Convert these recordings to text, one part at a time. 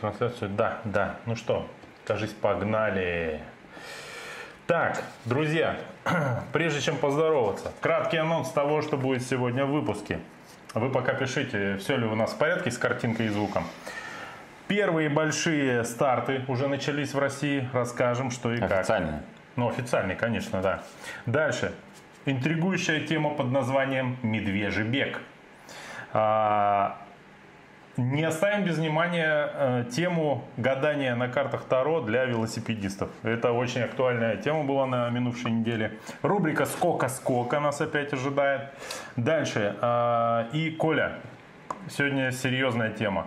Трансляцию, да, да. Ну что, кажись, погнали. Так, друзья, прежде чем поздороваться, краткий анонс того, что будет сегодня в выпуске. Вы пока пишите, все ли у нас в порядке с картинкой и звуком. Первые большие старты уже начались в России. Расскажем, что и как. Официально. Ну, официальный, конечно, да. Дальше. Интригующая тема под названием «Медвежий бег». А, не оставим без внимания э, тему гадания на картах Таро для велосипедистов. Это очень актуальная тема была на минувшей неделе. Рубрика «Скока-скока» нас опять ожидает. Дальше. Э, и Коля, сегодня серьезная тема.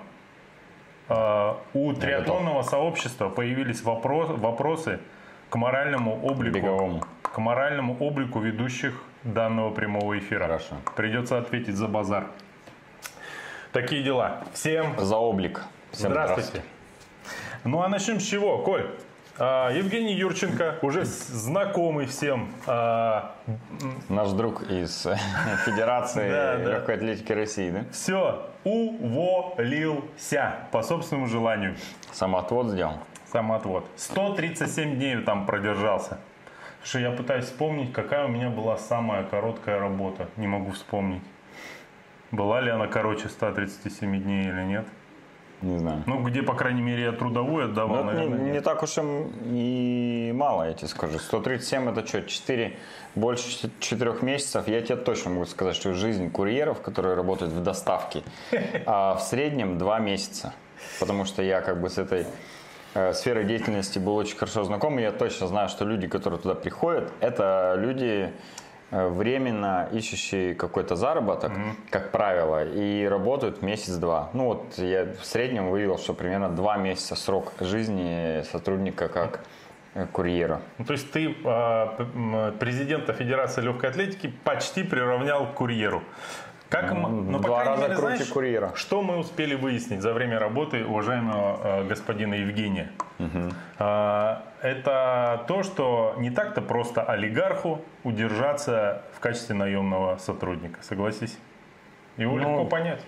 Э, у триатлонного сообщества появились вопрос, вопросы к моральному облику, Беговому. к моральному облику ведущих данного прямого эфира. Хорошо. Придется ответить за базар. Такие дела. Всем За облик. Всем здравствуйте. Ну а начнем с чего, Коль? А, Евгений Юрченко, уже знакомый всем. а, Наш друг из Федерации Да, да. легкой атлетики России, да? все, уволился по собственному желанию. Самоотвод сделал. Самоотвод. 137 дней там продержался. Слушай, я пытаюсь вспомнить, какая у меня была самая короткая работа. Не могу вспомнить. Была ли она короче 137 дней или нет? Не знаю. Ну, где, по крайней мере, я трудовую отдавал, Ну, не, наверное, нет. не так уж и мало, я тебе скажу. 137 это что, 4, больше 4 месяцев? Я тебе точно могу сказать, что жизнь курьеров, которые работают в доставке, а в среднем 2 месяца. Потому что я как бы с этой э, сферой деятельности был очень хорошо знаком, и я точно знаю, что люди, которые туда приходят, это люди временно ищущие какой-то заработок, как правило, и работают месяц-два. Ну вот я в среднем вывел, что примерно два месяца срок жизни сотрудника как э, курьера. Ну, то есть ты а, президента Федерации легкой атлетики почти приравнял к курьеру. Как Ну, м- ну, в по крайней раза мере, круче знаешь, курьера. Что мы успели выяснить за время работы уважаемого э, господина Евгения? А, это то, что не так-то просто олигарху удержаться в качестве наемного сотрудника. Согласись? Его Ну. легко понять.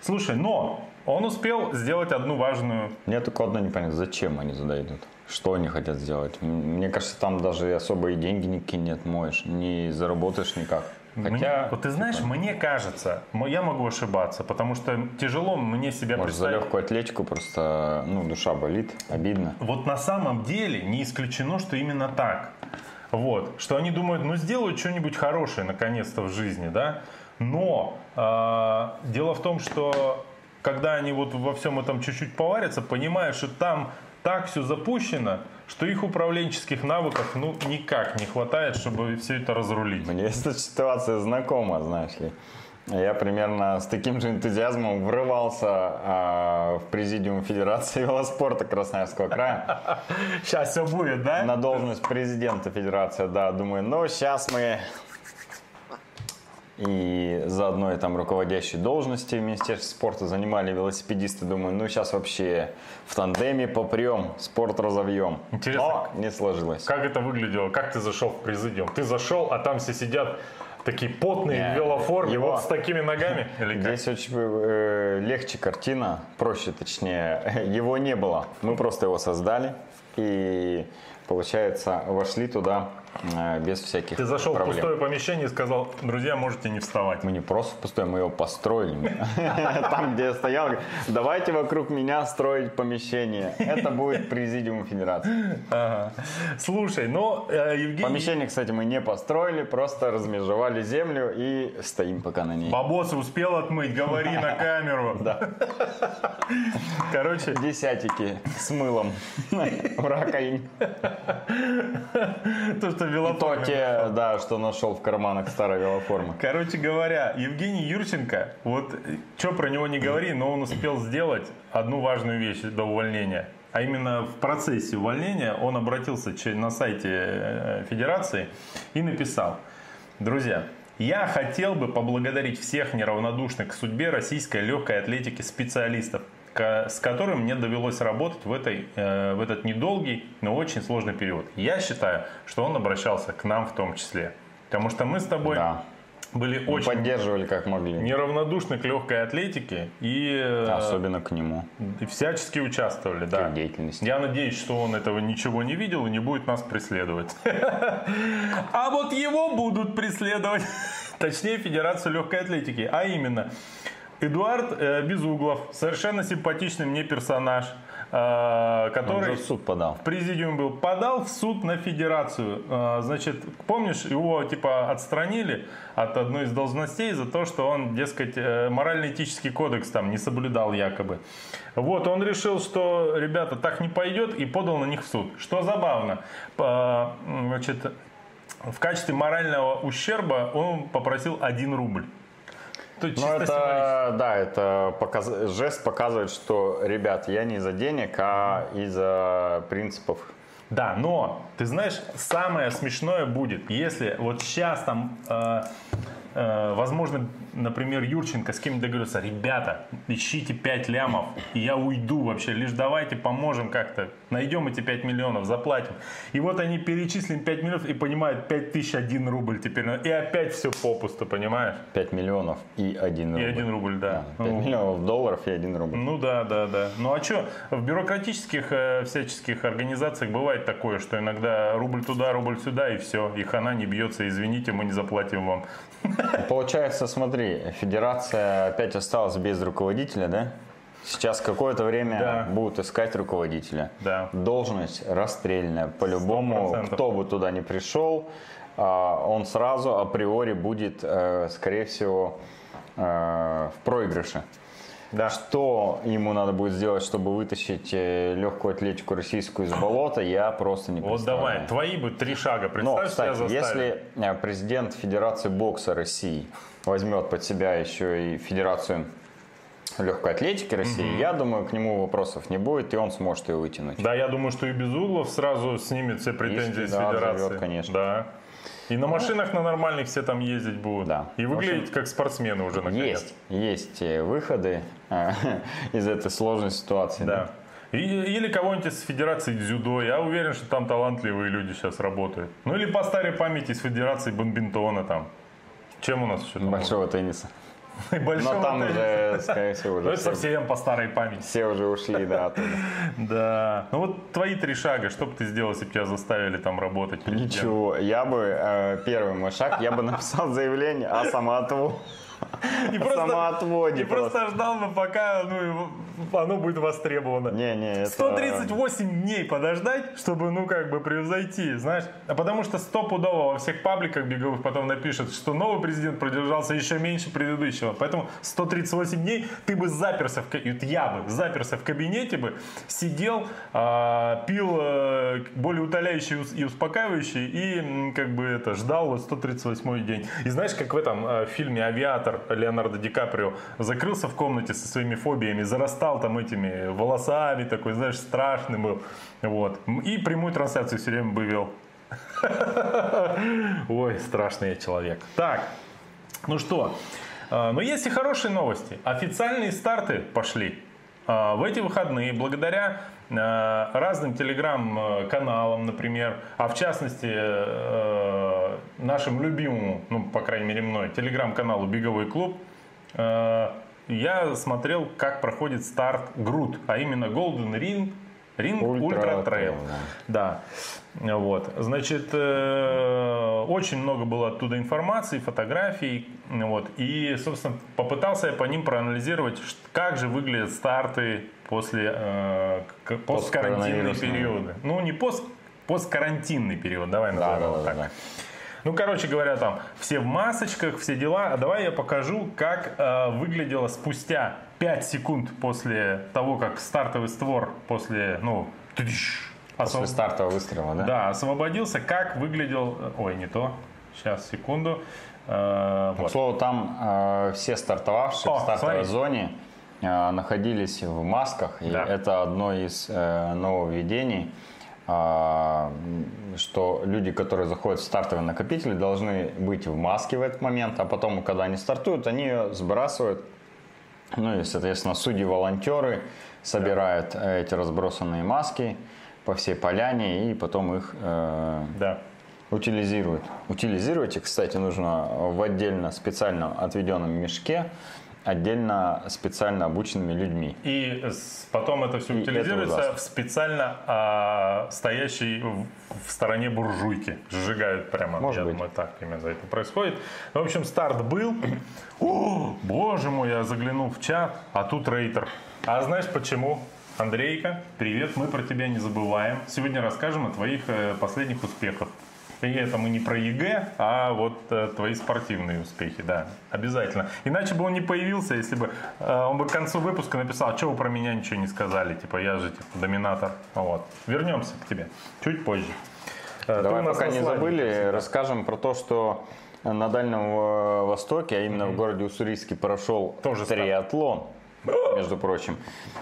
Слушай, но он успел сделать одну важную Мне только одно непонятно, зачем они туда идут? Что они хотят сделать? Мне кажется, там даже особо и деньги никакие не отмоешь, не заработаешь никак. Мне- Хотя, вот ты знаешь, мне кажется, я могу ошибаться, потому что тяжело мне себя может, за представить. легкую атлетику просто, ну, душа болит, обидно. Вот на самом деле не исключено, что именно так. Вот, что они думают, ну сделают что-нибудь хорошее наконец-то в жизни, да. Но а, дело в том, что когда они вот во всем этом чуть-чуть поварятся, понимают, что там так все запущено, что их управленческих навыков ну никак не хватает, чтобы все это разрулить. Мне эта ситуация знакома, знаешь ли. Я примерно с таким же энтузиазмом врывался а, в президиум Федерации велоспорта Красноярского края Сейчас все будет, да? на должность президента Федерации. Да, думаю, ну сейчас мы и заодно и там руководящие должности в Министерстве спорта занимали велосипедисты. Думаю, ну сейчас вообще в тандеме попрем, спорт разовьем. Интересно. Но не сложилось. Как это выглядело? Как ты зашел в президиум? Ты зашел, а там все сидят такие потные в велоформе, его- вот с такими ногами? Здесь очень э, легче картина, проще точнее. Его не было. Мы просто его создали и, получается, вошли туда без всяких Ты зашел проблем. в пустое помещение и сказал, друзья, можете не вставать. Мы не просто в пустое, мы его построили. Там, где я стоял, давайте вокруг меня строить помещение. Это будет президиум федерации. Слушай, ну, э, Евгений... Помещение, кстати, мы не построили, просто размежевали землю и стоим пока на ней. Бабос успел отмыть, говори на камеру. Да. Короче, Десятики с мылом в раковине. То, что То велоформе. те, да, что нашел в карманах старой велоформы. Короче говоря, Евгений Юрченко, вот что про него не говори, но он успел сделать одну важную вещь до увольнения. А именно в процессе увольнения он обратился на сайте э, Федерации и написал, друзья, я хотел бы поблагодарить всех неравнодушных к судьбе российской легкой атлетики специалистов, с которым мне довелось работать в, этой, э, в этот недолгий, но очень сложный период. Я считаю, что он обращался к нам в том числе. Потому что мы с тобой Да. были очень Поддерживали как могли. неравнодушны к легкой атлетике и, э, Особенно к нему. и всячески участвовали, К да. деятельности. Я надеюсь, что он этого ничего не видел и не будет нас преследовать. А вот его будут преследовать. Точнее, Федерацию легкой атлетики. А именно, Эдуард э, Безуглов, совершенно симпатичный мне персонаж, э, который в суд подал. в президиум был, подал в суд на федерацию. Э, Значит, помнишь, его типа отстранили от одной из должностей за то, что он, дескать, э, морально-этический кодекс там не соблюдал якобы. Вот, он решил, что, ребята, так не пойдет и подал на них в суд. Что забавно, м, значит, в качестве морального ущерба он попросил 1 рубль. Тут Ну, чисто символически. это, да, это показ- жест показывает, что, ребят, я не из-за денег, а из-за принципов. Да, но ты знаешь, самое смешное будет, если вот сейчас там, э, э, возможно, например, Юрченко с кем-то договорится, ребята, ищите 5 лямов, и я уйду вообще, лишь давайте поможем как-то, найдем эти 5 миллионов, заплатим. И вот они перечислим 5 миллионов и понимают, 5 тысяч 1 рубль теперь, надо. и опять все попусту, понимаешь? 5 миллионов и 1 И рубль. 1 рубль, да. 5 Ну. миллионов долларов и 1 рубль. Ну да, да, да. Ну а что, в бюрократических э, всяческих организациях бывает такое, что иногда рубль туда, рубль сюда, и все, и хана не бьется, извините, мы не заплатим вам. Получается, смотри, федерация опять осталась без руководителя, да? Сейчас какое-то время Да. будут искать руководителя. Да. Должность расстрельная. По-любому, 100%. кто бы туда не пришел, а, он сразу априори будет, э, скорее всего, э, в проигрыше. Да. Что ему надо будет сделать, чтобы вытащить э, легкую атлетику российскую из болота, я просто не Вот представляю. давай, твои бы три шага, Но, представь, себя кстати, если президент Федерации бокса России возьмет под себя еще и Федерацию легкой атлетики России, я думаю, к нему вопросов не будет, и он сможет ее вытянуть. Да, я думаю, что и без углов сразу снимет все претензии Если, с да, федерации. зовет, конечно. Да. И на машинах на нормальных все там ездить будут. Да. И выглядеть как спортсмены уже наконец. Есть, есть э, выходы э, из этой сложной ситуации. Да. И- или кого-нибудь из Федерации дзюдо. Я уверен, что там талантливые люди сейчас работают. Ну или по старой памяти из Федерации бадминтона там. Чем у нас еще? Большого тенниса. И большого Но там тенниса. уже, скорее всего, Ну, уже это все, совсем по старой памяти. все уже ушли, да, оттуда. Да. Ну вот твои три шага, что бы ты сделал, если бы тебя заставили там работать? Ничего, я бы, э, первый мой шаг, я бы написал заявление о самоотводе. И просто, самоотводе и просто ждал бы, пока ну, оно будет востребовано. Не, не, это... 138 дней подождать, чтобы, ну, как бы превзойти, знаешь. А потому что стопудово во всех пабликах беговых потом напишут, что новый президент продержался еще меньше предыдущего. Поэтому 138 дней ты бы заперся, в, я бы заперся в кабинете бы, сидел, а, пил э, более утоляющий ус- и успокаивающий и, как бы, это, ждал вот 138 день. И знаешь, как в этом э, фильме «Авиатор» Леонардо Ди Каприо закрылся в комнате со своими фобиями, зарастал там этими волосами, такой, знаешь, страшный был. Вот. И прямую трансляцию все время бы вел. Ой, страшный я человек. Так, ну что, э, но есть и хорошие новости. Официальные старты пошли. Э, В эти выходные, благодаря разным телеграм-каналам, например, а в частности э, нашему любимому, ну, по крайней мере, мной, телеграм-каналу «Беговой клуб», э, я смотрел, как проходит старт Грут, а именно Golden Ring, Ring Ультра. Trail, Да. Вот. Значит, э, очень много было оттуда информации, фотографий. Вот. И, собственно, попытался я по ним проанализировать, как же выглядят старты после э, посткарантинные периоды. Ну, не пост, посткарантинный период, давай Да, назовем да, да, так. да. Ну, короче говоря, там все в масочках, все дела. А давай я покажу, как э, выглядело спустя 5 секунд после того, как стартовый створ после, ну, тыдыщ, После освоб- стартового выстрела, да? да, освободился, как выглядел... Ой, не то. Сейчас, секунду. Э, К вот. слову, там э, все стартовавшие О, в стартовой смотри. зоне э, находились в масках, и Да. это одно из э, нововведений, м, что люди, которые заходят в стартовые накопители, должны быть в маске в этот момент, а потом, когда они стартуют, они ее сбрасывают. Ну и, соответственно, судьи-волонтеры собирают э, эти разбросанные маски по всей поляне и потом их э, Да. утилизирует. Утилизировать их, кстати, нужно в отдельно специально отведенном мешке, отдельно специально обученными людьми. И потом это все И это утилизируется ужасно. в специально а, стоящей в, в стороне буржуйки. Сжигают прямо. Может Я быть. думаю, так именно это происходит. В общем, старт был. О, боже мой, я заглянул в чат, а тут рейтер. А знаешь почему? Андрейка, привет, мы про тебя не забываем. Сегодня расскажем о твоих э, последних успехах. И это мы не про ЕГЭ, а вот э, твои спортивные успехи, да, обязательно. Иначе бы он не появился, если бы э, он бы к концу выпуска написал, что вы про меня ничего не сказали, типа я же типа доминатор. Вот. Вернемся к тебе чуть позже. Э, Давай пока не забыли, расскажем про то, что на Дальнем Востоке, а именно в городе Уссурийске, прошел Тоже триатлон, между прочим.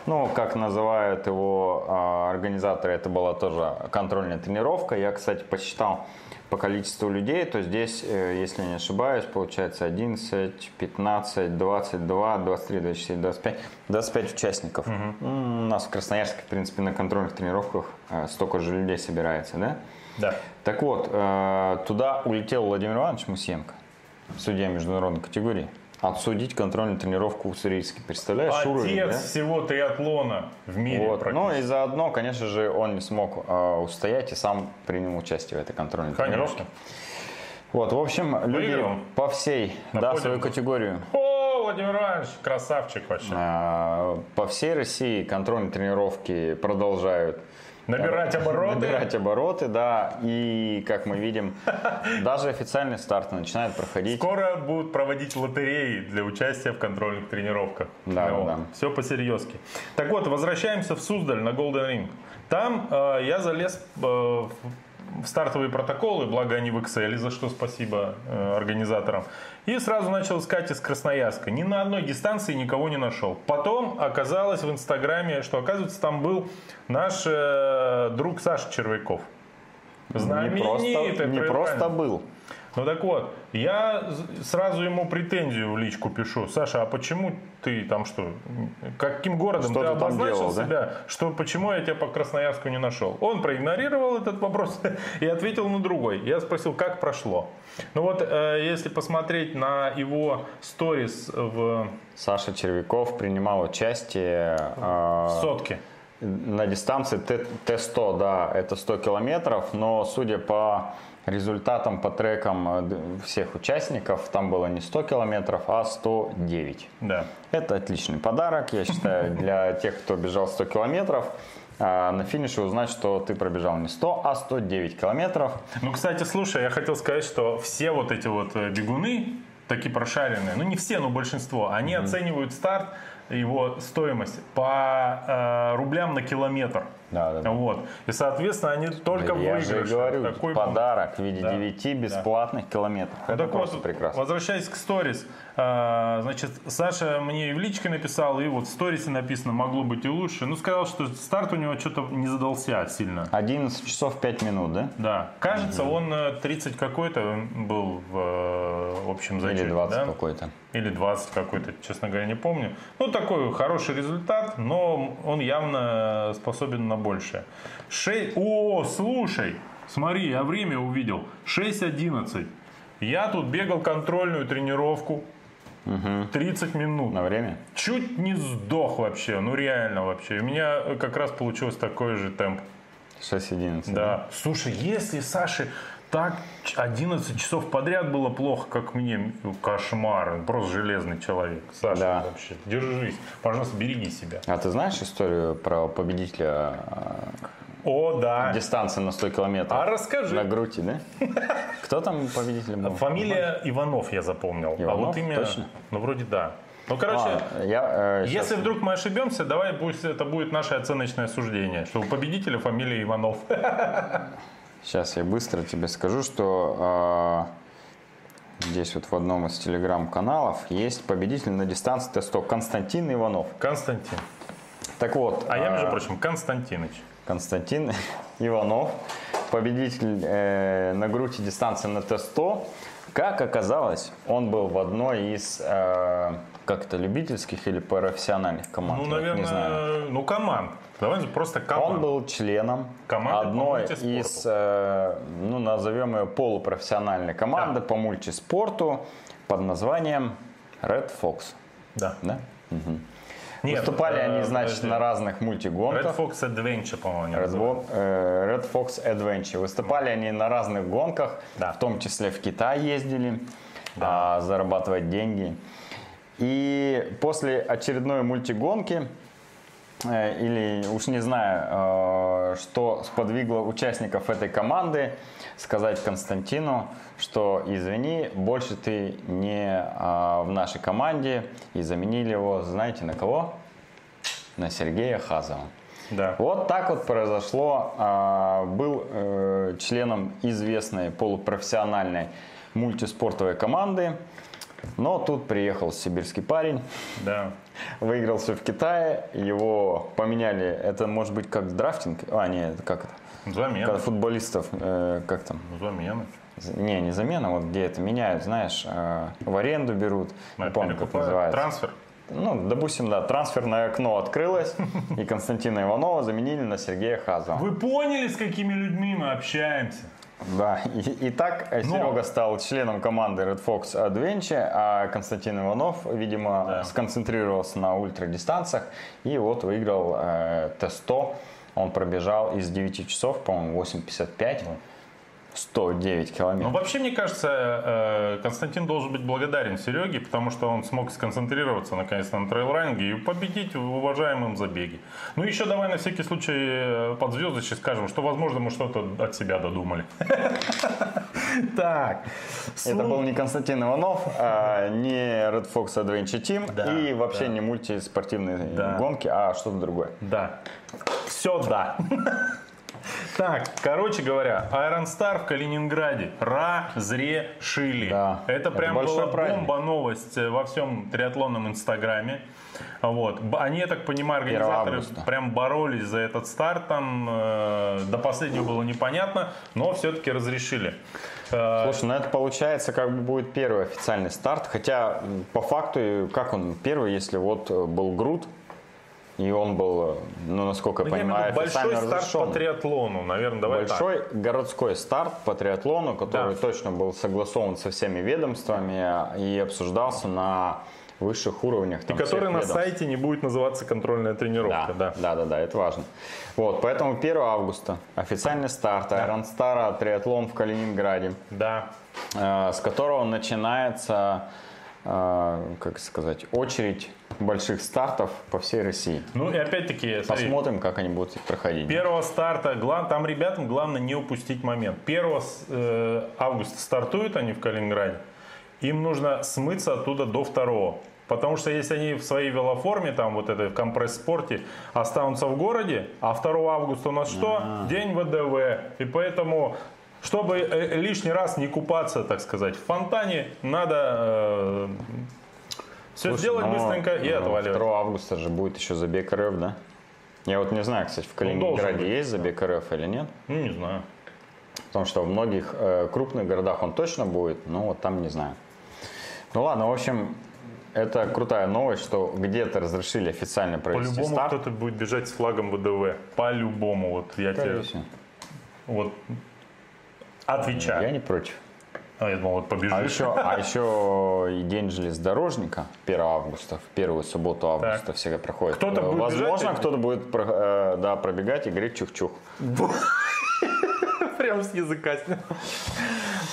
Ну, как называют его а, организаторы, это была тоже контрольная тренировка. Я, кстати, посчитал по количеству людей, то здесь, э, если не ошибаюсь, получается 11, 15, 22, 23, 24, 25, 25 участников. М, У нас в Красноярске, в принципе, на контрольных тренировках э, столько же людей собирается, да? Да. Так вот, э, туда улетел Владимир Иванович Мусенко, судья международной категории, отсудить контрольную тренировку Уссурийске. Представляешь, уровень, Отец да? всего триатлона в мире Вот. Ну и заодно, конечно же, он не смог э, устоять и сам принял участие в этой контрольной тренировке. Конечно. Вот, в общем, люди Выиграл? по всей, На да, подиум. свою категорию, О, Владимир Иванович, красавчик вообще. э, по всей России контрольные тренировки продолжают Набирать обороты. набирать обороты, да, и как мы видим, даже официальные старты начинают проходить. Скоро будут проводить лотереи для участия в контрольных тренировках. Да, да. Все по-серьезки. Так вот, возвращаемся в Суздаль на Golden Ring. Там э, я залез э, в в стартовые протоколы, благо они в Excel, за что спасибо э, организаторам. И сразу начал искать из Красноярска. Ни на одной дистанции никого не нашел. Потом оказалось в Инстаграме, что оказывается там был наш э, друг Саша Червяков. Не Знаменитый просто, не просто был. Ну так вот, я сразу ему претензию в личку пишу. Саша, а почему ты там что? Каким городом Что ты ты там обозначил делал, да? себя? Что, почему я тебя по Красноярску не нашел? Он проигнорировал этот вопрос и ответил на другой. Я спросил, как прошло. Ну вот, э, если посмотреть на его сторис в Саша Червяков принимал участие э, сотке. на дистанции Т- Т100, да, это 100 километров, но судя по результатам, по трекам э, всех участников, там было не 100 километров, а 109. Да. Это отличный подарок, я считаю, для тех, кто бежал 100 километров. а На финише узнать, что ты пробежал не 100, а 109 километров. Ну, кстати, слушай, я хотел сказать, что все вот эти вот э, бегуны, такие прошаренные, ну не все, но большинство, они оценивают старт, его стоимость по э, рублям на километр. Да, да, да. Вот. И, соответственно, они только в Я же говорю, Такой подарок в виде Да. 9 бесплатных километров. Это так просто вот, прекрасно. Возвращаясь к сторис, а, значит, Саша мне и в личке написал, и вот в сторисе написано, могло быть и лучше. Ну, сказал, что старт у него что-то не задался сильно. 11 часов 5 минут, да? Да, кажется, он э, 30 какой-то был в э, общем зачете. Или 20 да? какой-то. Или 20 какой-то, честно говоря, не помню. Ну, такой хороший результат, но он явно способен на большее. Шесть... О, слушай, смотри, я время увидел. 6.11. Я тут бегал контрольную тренировку. 30 минут. На время? Чуть не сдох вообще, ну реально вообще. У меня э, как раз получилось такой же темп. 6.11. Да. Слушай, если Саше так 11 часов подряд было плохо, как мне, ну, кошмар. Просто железный человек. Саша, Да. вообще, держись. Пожалуйста, береги себя. А ты знаешь историю про победителя О, да. э, дистанции на 100 километров? А расскажи. На груди, да? Кто там победитель был? Фамилия Иванов я запомнил. а Иванов? вот имя, Точно? ну вроде да. Ну, короче, А, я, э, если вдруг мы ошибемся, давай пусть это будет наше оценочное суждение, что у победителя фамилия Иванов. Сейчас я быстро тебе скажу, что э, здесь вот в одном из телеграм-каналов есть победитель на дистанции Т100 Константин Иванов. Константин. Так вот, А я, между э, прочим, Константиныч. Константин Иванов победитель э, на грудь и дистанции на Т-100. Как оказалось, он был в одной из э, как это, любительских или профессиональных команд? Ну, наверное, не знаю. ну команд. Давай просто команд. Он был членом Команды одной из, э, ну, назовем ее полупрофессиональной команды Да. по мультиспорту под названием Red Fox. Да. Да? Нет, Выступали э, они, значит, подожди. на разных Red мультигонках. Fox Adventure, по-моему, Red. Bo- э, Red Fox Adventure. Выступали они на разных гонках, Да. в том числе в Китай ездили, а, зарабатывать деньги. И после очередной мультигонки, или уж не знаю, э, что сподвигло участников этой команды сказать Константину, что извини, больше ты не а, в нашей команде, и заменили его, знаете, на кого? На Сергея Хазова. Да. Вот так вот произошло. Был э, членом известной полупрофессиональной мультиспортовой команды. Но тут приехал сибирский парень, Да. выиграл все в Китае, его поменяли, это может быть как драфтинг, а не, это как это, когда Замена. футболистов, э, как там, Замена. не, не замена, вот где это меняют, знаешь, э, в аренду берут, не помню, как называется. Трансфер. Ну, допустим, да, трансферное окно открылось, и Константина Иванова заменили на Сергея Хазова. Вы поняли, с какими людьми мы общаемся? Да, и, и так э, Но- Серега стал членом команды Red Fox Adventure, а Константин Иванов, видимо, Да. сконцентрировался на ультрадистанциях и вот выиграл э, Т-100. Он пробежал из 9 часов, по-моему, 8.55, 109 Ну, километров. вообще, мне кажется, э, Константин должен быть благодарен Сереге, потому что он смог сконцентрироваться наконец-то на трейл-ранге и победить в уважаемом забеге. Ну, еще давай на всякий случай э, под звездочки скажем, что, возможно, мы что-то от себя додумали. Так. Это был не Константин Иванов, а не Red Fox Adventure Team и вообще не мультиспортивные гонки, а что-то другое. Да. Все да. Так, короче говоря, Iron Star в Калининграде разрешили. Да, Это это прям большой была праздник. бомба новость э, во всем триатлонном инстаграме. Вот. Они, я так понимаю, 1 организаторы прям боролись за этот старт. Там э, до последнего было непонятно, но все-таки разрешили. Э, Слушай, ну это получается как бы будет первый официальный старт, хотя по факту, как он первый, если вот э, был Груд, и он был, ну насколько я ну, я понимаю, виду большой старт разрешен. по триатлону, наверное, давай так. Большой городской старт по триатлону, который Да. точно был согласован со всеми ведомствами и обсуждался на высших уровнях. И там, который всех на ведомств. сайте не будет называться контрольная тренировка. Да, да, да, да, это важно. Вот, поэтому 1 августа официальный старт Iron Star триатлон в Калининграде. Да. э, с которого начинается, как сказать, очередь больших стартов по всей России. Ну и опять-таки, смотри, Посмотрим, как они будут проходить. Первого старта, глав- там ребятам главное не упустить момент. 1 э, августа стартуют они в Калининграде. Им нужно смыться оттуда до 2 Потому что если они в своей велоформе, там вот этой в компресс-спорте, останутся в городе, а 2 августа у нас что? День ВДВ. И поэтому, чтобы э, лишний раз не купаться, так сказать, в фонтане, надо все Слушай, сделать но, быстренько и э, отваливать. 2 августа же будет еще забег РФ, да? Я вот не знаю, кстати, в Калининграде должен быть, есть забег РФ или нет. Ну, не знаю. Потому что в многих э, крупных городах он точно будет, но вот там не знаю. Ну ладно, в общем, это крутая новость, что где-то разрешили официально провести По-любому старт. кто-то будет бежать с флагом ВДВ. По-любому. Вот я тебе Скорее всего. вот отвечаю. Я не против. А я думал, вот побежишь. А еще, а еще и день железнодорожника 1 августа, в первую субботу августа Так. всегда проходит. Кто-то будет Возможно, кто-то будет э, да, пробегать и говорить чух-чух. Прям с языка снял.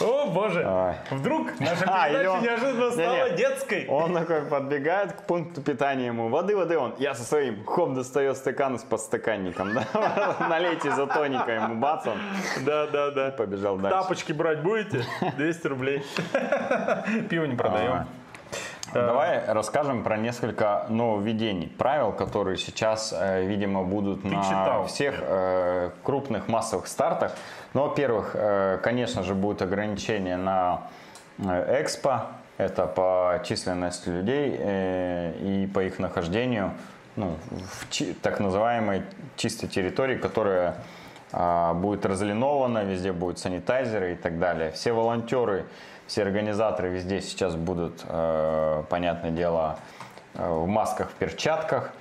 О, боже. Ай. Вдруг наша А, передача он- неожиданно стала детской. Он такой подбегает к пункту питания ему. Воды, воды, он. Я со своим хоп достает стакан с подстаканником. да. Налейте за тоника ему бац он. Да, да, да. Побежал дальше. Тапочки брать будете? 200 рублей. Пиво не продаем. Давай расскажем про несколько нововведений, правил, которые сейчас, э, видимо, будут на читал. всех э, крупных массовых стартах. Ну, во-первых, э, конечно же, будет ограничение на э, экспо, это по численности людей э, и по их нахождению ну, в чи- так называемой чистой территории, которая а, будет разлиновано, везде будут санитайзеры и так далее. Все волонтеры, все организаторы везде сейчас будут, э, понятное дело, э, в масках, в перчатках.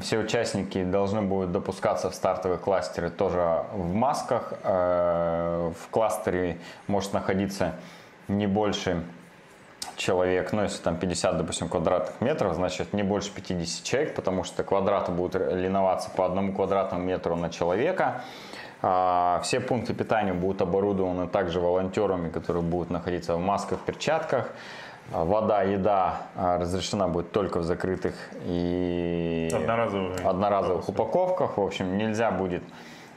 Все участники должны будут допускаться в стартовые кластеры тоже в масках. Э, в кластере может находиться не больше человек, ну если там 50, допустим, квадратных метров, значит не больше 50 человек, потому что квадраты будут линоваться по одному квадратному метру на человека. А, все пункты питания будут оборудованы также волонтерами, которые будут находиться в масках, перчатках. А, вода, еда а, разрешена будет только в закрытых и одноразовых, одноразовых упаковках. В общем, нельзя будет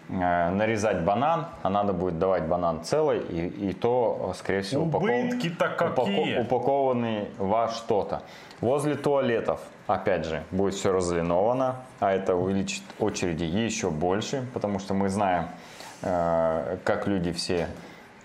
нарезать банан, а надо будет давать банан целый, и, и то, скорее всего, Убытки-то какие? упакованный во что-то. Возле туалетов, опять же, будет все разлиновано, а это увеличит очереди еще больше, потому что мы знаем, э, как люди все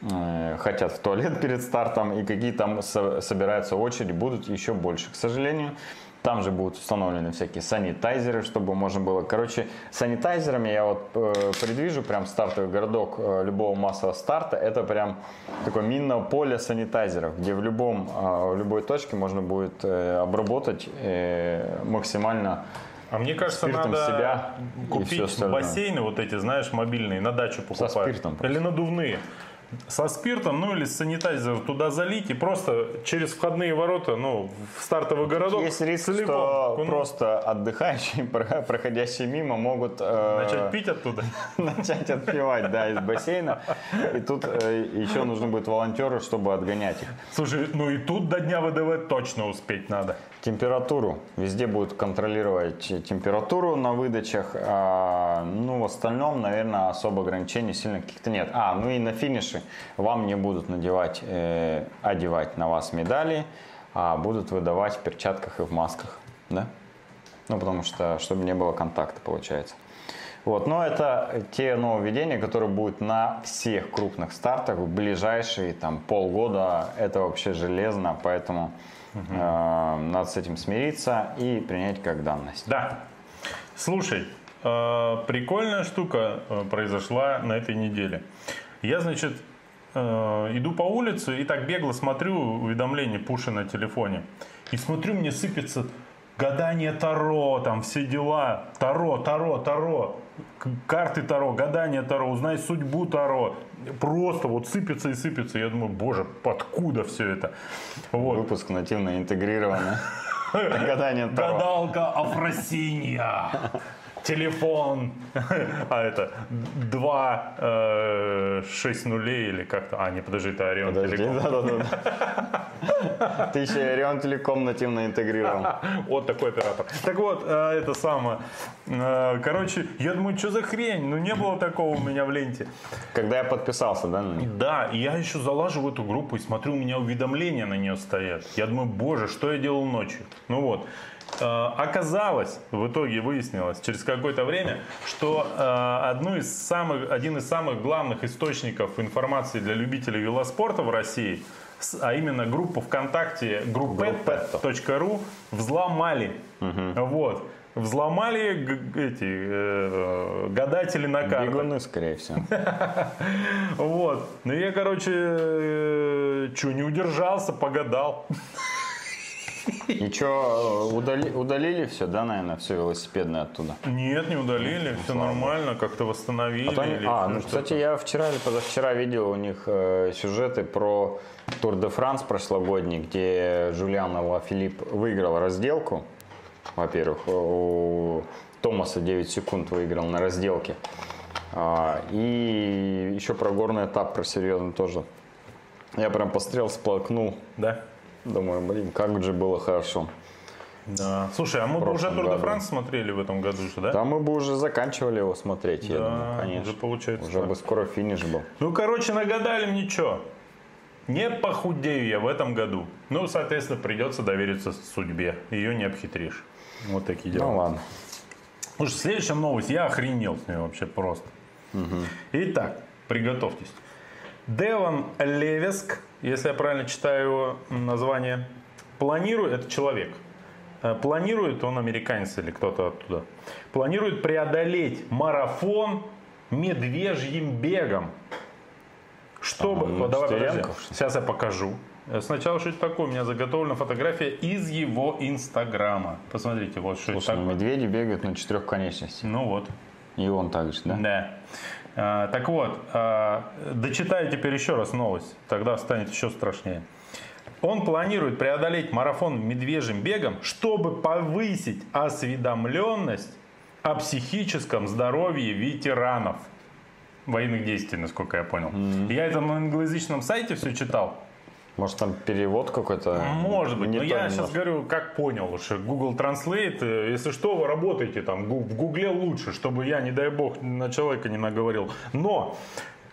э, хотят в туалет перед стартом, и какие там собираются очереди, будут еще больше. К сожалению, там же будут установлены всякие санитайзеры, чтобы можно было... Короче, санитайзерами я вот э, предвижу прям стартовый городок э, любого массового старта. Это прям такое минное поле санитайзеров, где в, любом, э, в любой точке можно будет э, обработать э, максимально а мне кажется, надо себя купить бассейны вот эти, знаешь, мобильные, на дачу покупать. Или надувные со спиртом, ну или с санитайзером туда залить и просто через входные ворота, ну, в стартовый городок. Есть риск, целиком, что ну, просто отдыхающие, проходящие мимо, могут... Э, начать пить оттуда. начать отпивать, да, из бассейна. И тут э, еще нужны будут волонтеры, чтобы отгонять их. Слушай, ну и тут до дня ВДВ точно успеть надо. Температуру. Везде будут контролировать температуру на выдачах. А, ну, в остальном, наверное, особо ограничений сильно каких-то нет. А, ну и на финише вам не будут надевать, э, одевать на вас медали, а будут выдавать в перчатках и в масках. Да? Ну, потому что, чтобы не было контакта, получается. Вот, но это те нововведения, которые будут на всех крупных стартах в ближайшие там, полгода. Это вообще железно, поэтому Угу. Надо с этим смириться и принять как данность. Да. Слушай, э, прикольная штука э, произошла на этой неделе. Я, значит, иду по улице и так бегло смотрю уведомления пуши на телефоне. И смотрю, мне сыпется гадание Таро, там все дела. Таро, Таро, Таро карты Таро, гадание Таро, узнай судьбу Таро. Просто вот сыпется и сыпется. Я думаю, боже, откуда все это? Вот. Выпуск нативно интегрированный. Гадание. Гадалка Афросинья телефон, а это 2, э, 6 нулей или как-то, а, не, подожди, это Орион подожди, Телеком. Да, да, да. Ты еще Орион Телеком нативно интегрирован. Вот такой оператор. Так вот, э, это самое, э, короче, я думаю, что за хрень, ну не было такого у меня в ленте. Когда я подписался, да? Да, и я еще залажу в эту группу и смотрю, у меня уведомления на нее стоят. Я думаю, боже, что я делал ночью? Ну вот, оказалось, в итоге выяснилось через какое-то время, что э, одну из самых, один из самых главных источников информации для любителей велоспорта в России, а именно группу ВКонтакте группетто.ру взломали. Угу. Вот взломали эти э, гадатели на картах. Бегуны, скорее всего. Вот. Ну я, короче, э, что, не удержался, погадал. И что, удали, удалили все, да, наверное, все велосипедное оттуда? Нет, не удалили, все нормально, как-то восстановили. А, или а ну, кстати, я вчера или позавчера видел у них э, сюжеты про Тур де Франс прошлогодний, где Жулиан Филипп выиграл разделку. Во-первых, у Томаса 9 секунд выиграл на разделке. А, и еще про горный этап, про серьезный тоже. Я прям пострел, сплакнул. Да? Думаю, блин, как же было хорошо. Да. Слушай, а мы бы уже Тур де Франс смотрели в этом году же, да? Да, мы бы уже заканчивали его смотреть, да, я думаю, конечно. Уже получается. Уже так. бы скоро финиш был. Ну, короче, нагадали мне что. Не похудею я в этом году. Ну, соответственно, придется довериться судьбе. Ее не обхитришь. Вот такие дела. Ну ладно. Слушай, следующая новость. Я охренел с ней вообще просто. Угу. Итак, приготовьтесь. Деван Левеск, если я правильно читаю его название, планирует, это человек, э, планирует, он американец или кто-то оттуда, планирует преодолеть марафон медвежьим бегом. Чтобы... Там, Вот давай, подожди. Сейчас я покажу. Э, Сначала что это такое? У меня заготовлена фотография из его инстаграма. Посмотрите, вот что Слушай, это ну, такое. медведи бегают на четырех конечностях. Ну вот. И он также, да? Да. А, так вот, а, дочитаю теперь еще раз новость, тогда станет еще страшнее. Он планирует преодолеть марафон медвежьим бегом, чтобы повысить осведомленность о психическом здоровье ветеранов военных действий, насколько я понял. Я это на англоязычном сайте все читал. Может там перевод какой-то? Может быть, не но я немножко. сейчас говорю, как понял, что Google Translate, э, если что, вы работаете там, в Гугле лучше, чтобы я, не дай бог, на человека не наговорил. Но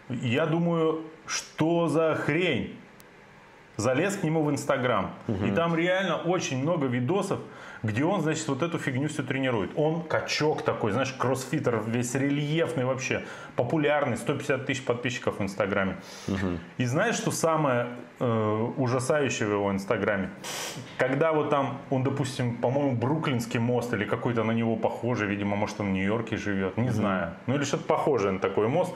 я думаю, что за хрень? Залез к нему в Инстаграм, и там реально очень много видосов, где он, значит, вот эту фигню все тренирует. Он качок такой, знаешь, кроссфитер, весь рельефный вообще, популярный, 150 тысяч подписчиков в Инстаграме. И знаешь, что самое э, ужасающее в его Инстаграме? Когда вот там, он, допустим, по-моему, Бруклинский мост или какой-то на него похожий, видимо, может, он в Нью-Йорке живет, не знаю. Ну или что-то похожее на такой мост.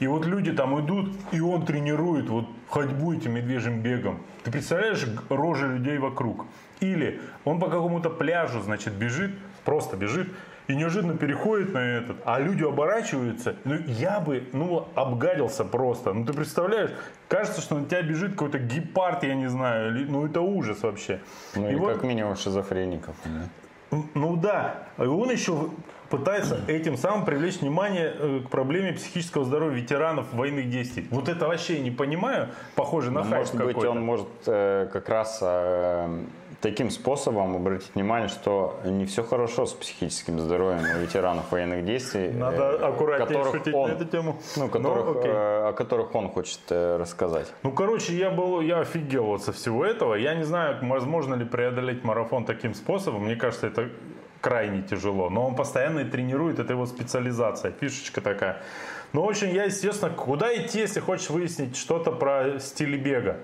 И вот люди там идут, и он тренирует вот ходьбу этим медвежьим бегом. Ты представляешь рожи людей вокруг? Или он по какому-то пляжу, значит, бежит, просто бежит, и неожиданно переходит на этот, а люди оборачиваются. Ну, я бы, ну, обгадился просто. Ну, ты представляешь, кажется, что на тебя бежит какой-то гепард, я не знаю, или- ну, это ужас вообще. Ну И или вот- как минимум шизофреников. да. ну да, и он еще пытается этим самым привлечь внимание э, к проблеме психического здоровья ветеранов военных действий. Вот это вообще я не понимаю, похоже на Ну, хайп Может быть, он может э, как раз э, таким способом обратить внимание, что не все хорошо с психическим здоровьем у ветеранов военных действий. Надо э, аккуратнее которых шутить он- на эту тему. Ну, которых, Ну, окей. э, о которых он хочет э, рассказать. Ну, короче, я был, я офигел вот со всего этого. Я не знаю, возможно ли преодолеть марафон таким способом. Мне кажется, это крайне тяжело. Но он постоянно и тренирует, это его специализация, фишечка такая. Ну, в общем, я, естественно, куда идти, если хочешь выяснить что-то про стили бега?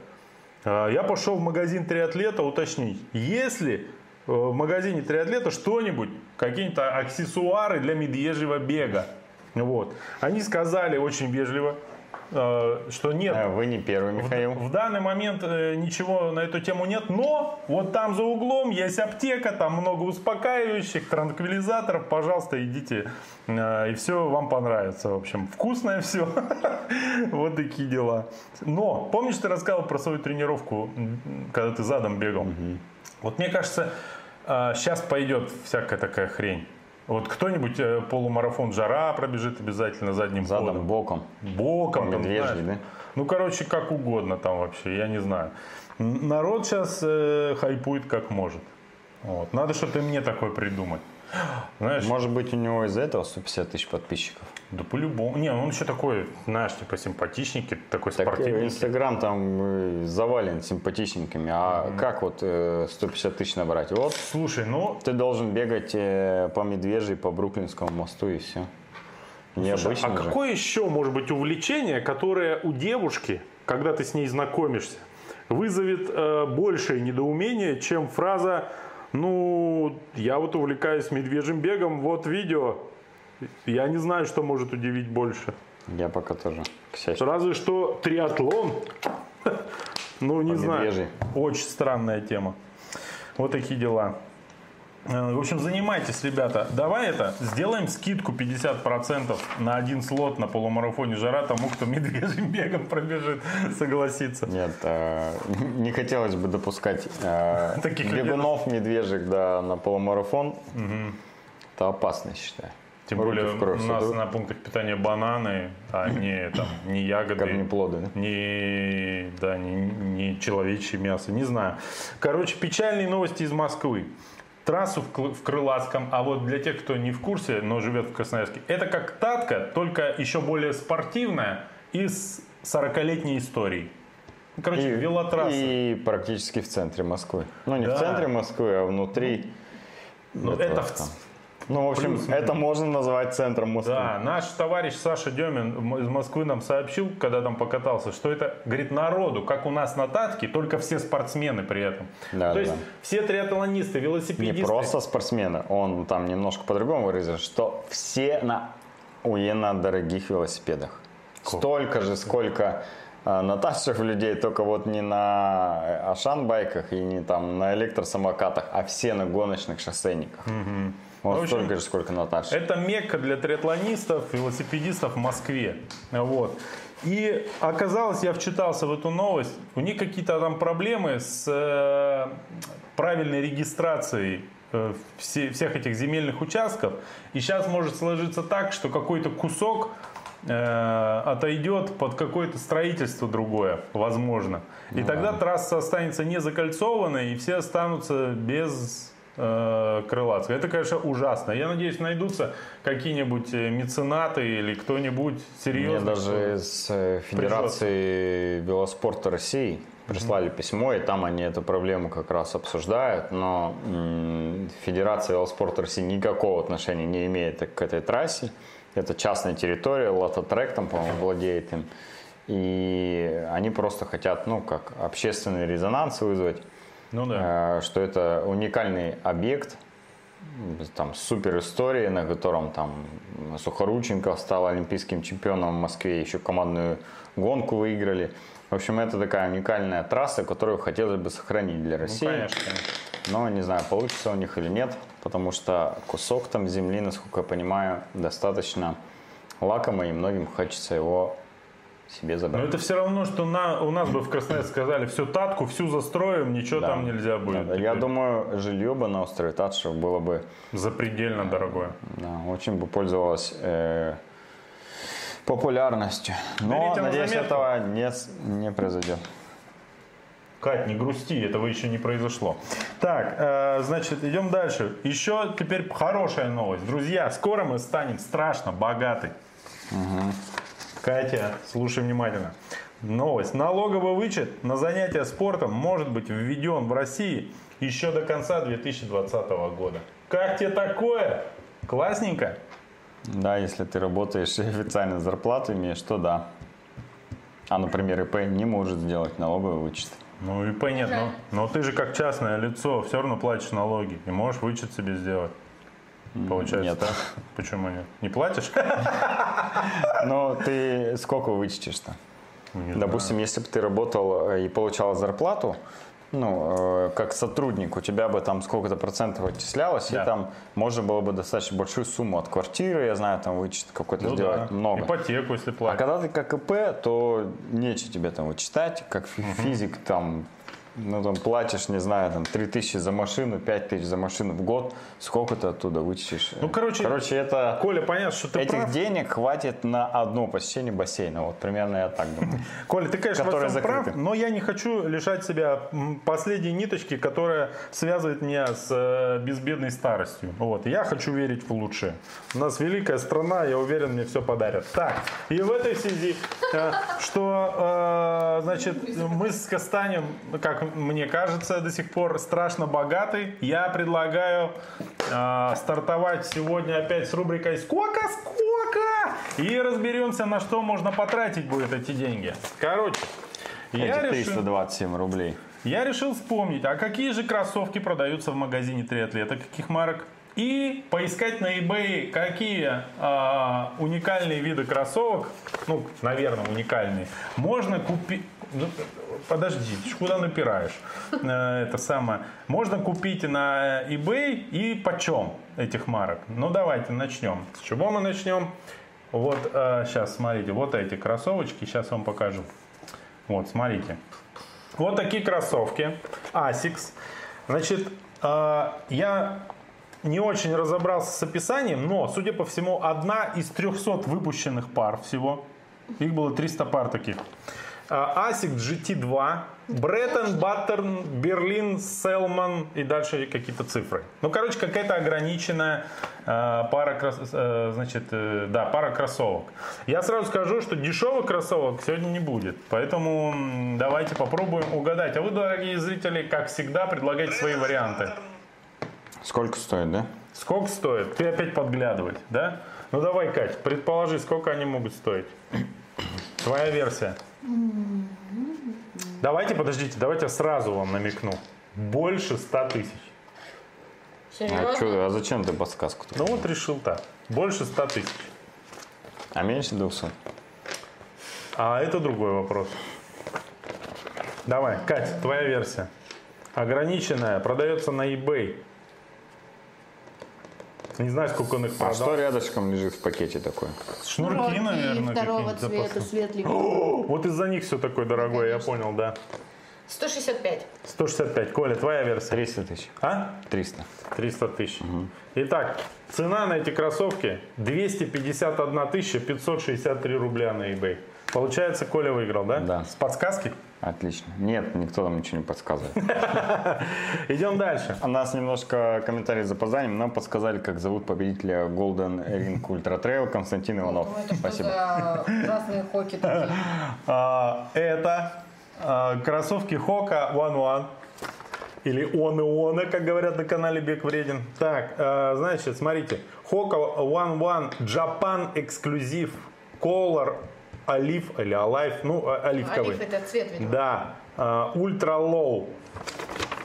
А, Я пошел в магазин триатлета уточнить, есть ли э, в магазине триатлета что-нибудь, какие-то аксессуары для медвежьего бега. Вот. Они сказали очень вежливо, что нет. Э, Вы не первый, Михаил. В данный момент э, ничего на эту тему нет, но вот там за углом есть аптека, там много успокаивающих, транквилизаторов. Пожалуйста, идите, э, и все вам понравится. В общем, вкусное все. Вот такие дела. Но, помнишь, ты рассказывал про свою тренировку, когда ты задом бегал? Вот мне кажется, сейчас пойдет всякая такая хрень. Вот кто-нибудь э, полумарафон жара пробежит обязательно задним Задом, ходом. боком. Боком, там, Медвежий, да? Ну, короче, как угодно там вообще, я не знаю. Народ сейчас хайпует как может. Вот. Надо что-то мне такое придумать. Знаешь, Может быть, у него из-за этого 150 тысяч подписчиков. Да по-любому. Не, он еще такой, знаешь, типа симпатичненький, такой Так э, спортивный. Инстаграм там э, завален симпатичненькими. А как вот э, 150 тысяч набрать? Вот Слушай, ну, ты должен бегать э, по Медвежьей, по Бруклинскому мосту и все. Необычно а же. какое еще может быть увлечение, которое у девушки, когда ты с ней знакомишься, вызовет э, большее недоумение, чем фраза «Ну, я вот увлекаюсь медвежьим бегом, вот видео». Я не знаю, что может удивить больше. Я пока тоже. Разве что триатлон. Ну, не знаю. Очень странная тема. Вот такие дела. Э, В общем, занимайтесь, ребята. Давай это, сделаем скидку 50% на один слот на полумарафоне жара тому, кто медвежьим бегом пробежит, согласится. Нет, э, не хотелось бы допускать э, Таких бегунов медвежьих да, на полумарафон. Это опасно, считаю. Тем Руки более кровь у нас сойдут. на пунктах питания бананы, а не, там, не ягоды. Корнеплоды, да? не, да, не, не человечье мясо, не знаю. Короче, печальные новости из Москвы. Трассу в, Крылатском, а вот для тех, кто не в курсе, но живет в Красноярске, это как Татка, только еще более спортивная и с 40-летней историей. Ну, Короче, велотрасса. и практически в центре Москвы. Ну, не Да. в центре Москвы, а внутри. Ну, этого это в Ну, в общем, плюс- это можно назвать центром Москвы. Да, наш товарищ Саша Демин из Москвы нам сообщил, когда там покатался, что это, говорит, народу, как у нас на Татке, только все спортсмены при этом. Да, То да, есть все триатлонисты, велосипедисты. Не просто спортсмены, он там немножко по-другому выразил, что все на охуенно дорогих велосипедах. Столько же, сколько а, натаскивших людей, только вот не на ашан-байках и не там на электросамокатах, а все на гоночных шоссейниках. Вот В общем, столько же, сколько Наташа. Это мекка для триатлонистов, велосипедистов в Москве. Вот. И оказалось, я вчитался в эту новость, у них какие-то там проблемы с э, правильной регистрацией э, все- всех этих земельных участков. И сейчас может сложиться так, что какой-то кусок э, отойдет под какое-то строительство другое, возможно. И тогда трасса останется не закольцованной, и все останутся без э. Это, конечно, ужасно. Я надеюсь, найдутся какие-нибудь э, меценаты или кто-нибудь Мне серьезный. даже из э, Федерации велоспорта России прислали письмо, и там они эту проблему как раз обсуждают, но м, Федерация велоспорта России никакого отношения не имеет к этой трассе. Это частная территория, Лототрек там, по-моему, владеет им. И они просто хотят, ну, как общественный резонанс вызвать, Ну да. э, что это уникальный объект, там супер история, на котором там Сухорученков стал олимпийским чемпионом в Москве, еще командную гонку выиграли. В общем, это такая уникальная трасса, которую хотелось бы сохранить для Ну, России. конечно, конечно. Но не знаю, получится у них или нет, потому что кусок там земли, насколько я понимаю, достаточно лакомый, и многим хочется его себе Но забрать. это все равно, что на, у нас бы в Красноярске сказали, всю татку, всю застроим, ничего Да. там нельзя будет. Да, Я Теперь думаю, жилье бы на острове Татшев было бы Запредельно дорогое. Да, очень бы пользовалась э, популярностью. Но, Берите на надеюсь, заметку. этого не, не произойдет. Кать, не грусти, этого еще не произошло. Так, э, значит, идем дальше. Еще теперь хорошая новость. Друзья, скоро мы станем страшно богаты. Катя, слушай внимательно. Новость. Налоговый вычет на занятия спортом может быть введен в России еще до конца 2020 года. Как тебе такое? Классненько? Да, если ты работаешь и официально зарплату имеешь, то да. А, например, ИП не может сделать налоговый вычет. Ну и понятно. Но, но ты же как частное лицо все равно платишь налоги и можешь вычет себе сделать. Получается нет. Почему нет? Не платишь? Но ты сколько вычтешь-то? Не Допустим, если бы ты работал э, и получал зарплату, ну, э, как сотрудник, у тебя бы там сколько-то процентов отчислялось, Да. и там можно было бы достаточно большую сумму от квартиры, я знаю, там вычет какой-то Ну сделать, да. много. Ипотеку, если А платишь. когда ты как ИП, то нечего тебе там вычитать, как фи- физик там, ну там платишь, не знаю, там 3000 за машину, 5000 за машину в год, сколько ты оттуда вычтешь? Ну, короче, короче это Коля, понятно, что ты этих прав. денег хватит на одно посещение бассейна, вот примерно я так думаю. Коля, ты, конечно, всем закрыты. прав, но я не хочу лишать себя последней ниточки, которая связывает меня с э, безбедной старостью. Вот. Я хочу верить в лучшее. У нас великая страна, я уверен, мне все подарят. Так, и в этой связи, э, что, э, значит, мы с- станем, как мне кажется, до сих пор страшно богаты, я предлагаю э, стартовать сегодня опять с рубрикой «Сколько, сколько?» и разберемся, на что можно потратить будет эти деньги. Короче, я Эти решил, 327 рублей. я решил вспомнить, а какие же кроссовки продаются в магазине триатлета, каких марок? И поискать на eBay, какие а, уникальные виды кроссовок, ну, наверное, уникальные, можно купить. Ну, подожди, куда напираешь? Э, Это самое. Можно купить на eBay и почем этих марок? Ну, давайте начнем. С чего мы начнем? Вот сейчас, смотрите, вот эти кроссовочки, сейчас вам покажу. Вот, смотрите. Вот такие кроссовки. Asics. Значит, э, я не очень разобрался с описанием, но, судя по всему, одна из 300 выпущенных пар всего. Их было 300 пар таких. Asics GT2, Breton, Баттерн, Берлин, Селман и дальше какие-то цифры. Ну, короче, какая-то ограниченная э, пара, крос- э, значит, э, да, пара кроссовок. Я сразу скажу, что дешевых кроссовок сегодня не будет, поэтому давайте попробуем угадать. А вы, дорогие зрители, как всегда, предлагайте свои варианты. Сколько стоит, да? Сколько стоит? Ты опять подглядывать, да? Ну давай, Кать, предположи, сколько они могут стоить. Твоя версия. Давайте, подождите, давайте я сразу вам намекну. Больше 100 тысяч. А, чё- а зачем ты подсказку? Ну вот решил так. Больше 100 тысяч. А меньше 200? А это другой вопрос. Давай, Катя, твоя версия. Ограниченная, продается на eBay. Не знаю, сколько он их А продал. что рядышком лежит в пакете такой? Шнурки, наверное, второго цвета, светленького. Вот из-за них все такое дорогое, я Конечно. понял, да. 165. 165. Коля, твоя версия. 300 тысяч. А? 300. 300 тысяч. Итак, цена на эти кроссовки 251 тысяча 563 рубля на eBay. Получается, Коля выиграл, да? Да. С подсказки? Отлично. Нет, никто нам ничего не подсказывает. Идем дальше. У нас немножко комментарий с запозданием. Нам подсказали, как зовут победителя Golden Ring Ultra Trail Константин Иванов. Ну, Спасибо. за разные хоки такие? А, это а, кроссовки Hoka One One. Или он и она, как говорят на канале Бег Вреден. Так, а, значит, смотрите. Hoka One One Japan Exclusive Color Olive или Alive, ну, оливковый. Olive это цвет, видимо. Да, ultra low.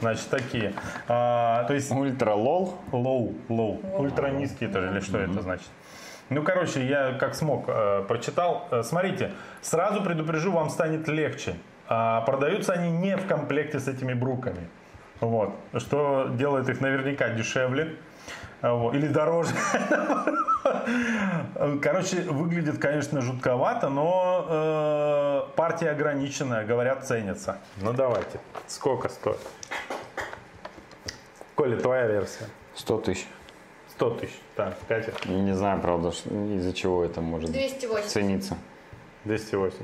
Значит, такие. А, то есть Ultra low. Low, low. Ультра низкий это или что это значит? Ну, короче, я как смог э, прочитал. Э, смотрите, сразу предупрежу, вам станет легче. А, продаются они не в комплекте с этими бруками. Вот. Что делает их наверняка дешевле. А, вот, Или дороже. Короче, выглядит, конечно, жутковато, но э, партия ограниченная, говорят, ценится. Ну давайте. Сколько стоит? Коля, твоя версия. 100 тысяч. 100 тысяч. Так, Катя, Не знаю, правда, из-за чего это может 280. цениться. 280.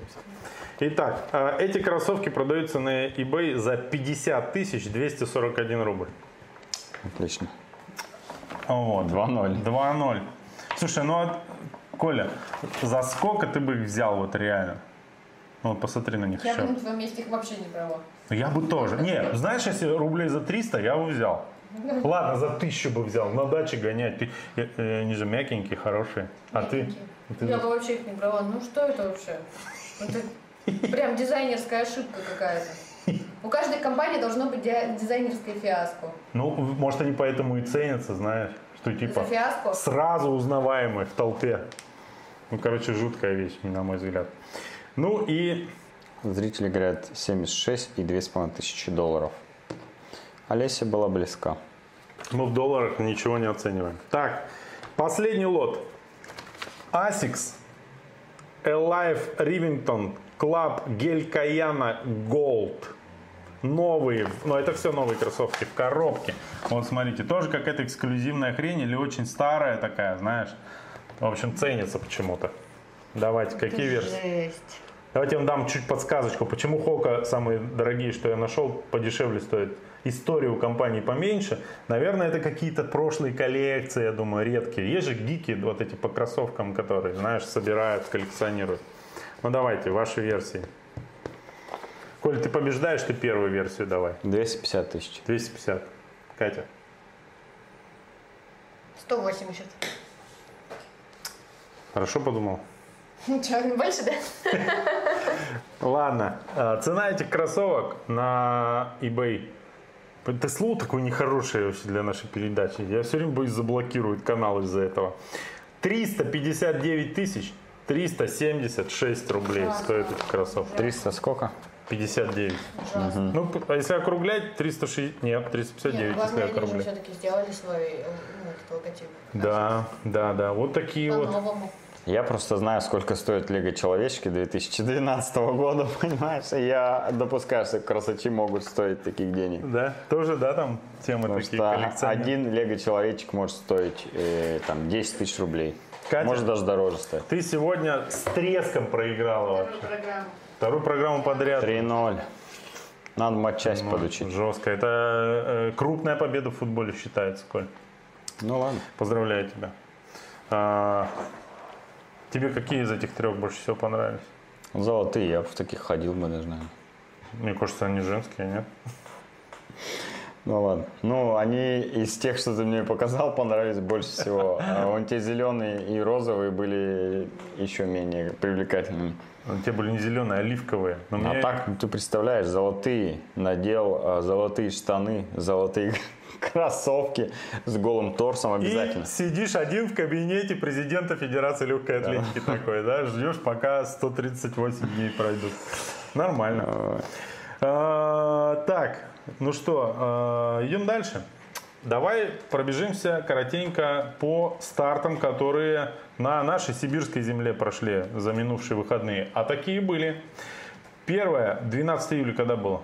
Итак, э, эти кроссовки продаются на eBay за 50 тысяч 241 рубль. Отлично. Вот. 2-0. 2-0. Слушай, ну, а, Коля, за сколько ты бы их взял вот реально? Ну, вот посмотри на них Я еще. бы на твоем месте их вообще не брала. Я бы тоже. Не, знаешь, если рублей за 300, я бы взял. Ладно, за тысячу бы взял. На даче гонять. Ты, э, э, они же мягенькие, хорошие. А ты? Мягенькие. ты- Я бы вообще их не брала. Ну что это вообще? Это прям дизайнерская ошибка какая-то. У каждой компании должно быть ди- дизайнерское фиаско. Ну, может, они поэтому и ценятся, знаешь. Что типа... Сразу узнаваемый в толпе. Ну, короче, жуткая вещь, на мой взгляд. Ну и Зрители говорят 76 и 2,5 тысячи долларов. Олеся была близка. мы в долларах ничего не оцениваем. Так, последний лот. Asics Alive Rivington Club Gel Kayana Gold. Новые, ну это все новые кроссовки в коробке. Вот смотрите, тоже какая-то эксклюзивная хрень или очень старая такая, знаешь. В общем, ценится почему-то. Давайте, какие версии? Жесть. Давайте я вам дам чуть подсказочку, почему Хока самые дорогие, что я нашел, подешевле стоят. История у компании поменьше. Наверное, это какие-то прошлые коллекции, я думаю, редкие. Есть же гики вот эти по кроссовкам, которые, знаешь, собирают, коллекционируют. Ну давайте, ваши версии. Коль, ты побеждаешь, ты первую версию давай. 250 тысяч. 250. Катя. 180. Хорошо подумал? Че, больше, да? Ладно, а, цена этих кроссовок на eBay. Это слово такое нехорошее вообще для нашей передачи. Я все время боюсь заблокируют канал из-за этого. 359 тысяч 376 рублей стоят эти кроссовки. 300 сколько? 59. Ужасно. Ну, а если округлять, 360... Нет, Нет, 359, если главное, они же округлять. все-таки сделали свой э, ну, этот логотип. Да, да, да. Вот такие вот. Я просто знаю, сколько стоит Лего Человечки 2012 года, понимаешь? Я допускаю, что красочи могут стоить таких денег. Да, тоже, да, там темы Потому такие что один Лего Человечек может стоить э, там 10 тысяч рублей. Катя? Может даже дороже стоить. Ты сегодня с треском проиграла вообще. Программу. Вторую программу подряд. 3-0. Надо матчасть Ну, подучить. Жестко. Это э, крупная победа в футболе считается, Коль. Ну ладно. Поздравляю тебя. А, тебе какие из этих трех больше всего понравились? Золотые, я бы в таких ходил бы даже, наверное. Мне кажется, они женские, нет? Ну ладно. Ну, они из тех, что ты мне показал, понравились больше всего. А вон те зеленые и розовые были еще менее привлекательными. Ну, Те были не зеленые, а оливковые. Но А мне- так, ну, ты представляешь, золотые, надел а, золотые штаны, золотые кроссовки с голым торсом обязательно. И сидишь один в кабинете президента Федерации легкой атлетики такой, да, ждешь, пока 138 дней пройдут. Нормально. А, Так, ну что, а, идем дальше. Давай пробежимся коротенько по стартам, которые на нашей сибирской земле прошли за минувшие выходные. А такие были. Первое, 12 июля, когда было?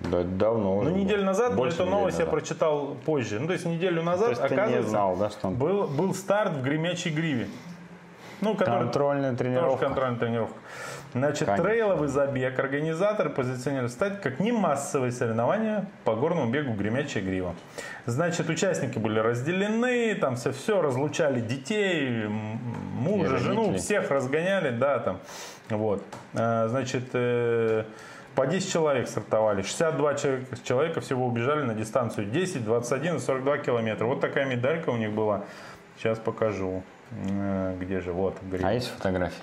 Да, давно уже Ну, было. неделю назад, но Больше эту недели новость я назад. прочитал позже. Ну, то есть неделю назад, То есть ты не оказывается, знал, да, что он- был, был старт в Гремячей Гриве. Ну, который Контрольная тоже тренировка. контрольная тренировка. Значит, Конечно. трейловый забег организаторы позиционировали стать как не массовые соревнования по горному бегу Гремячая Грива. Значит, участники были разделены, там все, все разлучали детей, мужа, жену, всех разгоняли, да, там. Вот. А, Значит, э, по 10 человек стартовали, 62 человека, человека всего убежали на дистанцию 10, 21 и 42 километра. Вот такая медалька у них была. Сейчас покажу. Э, Где же? Вот. А есть фотографии?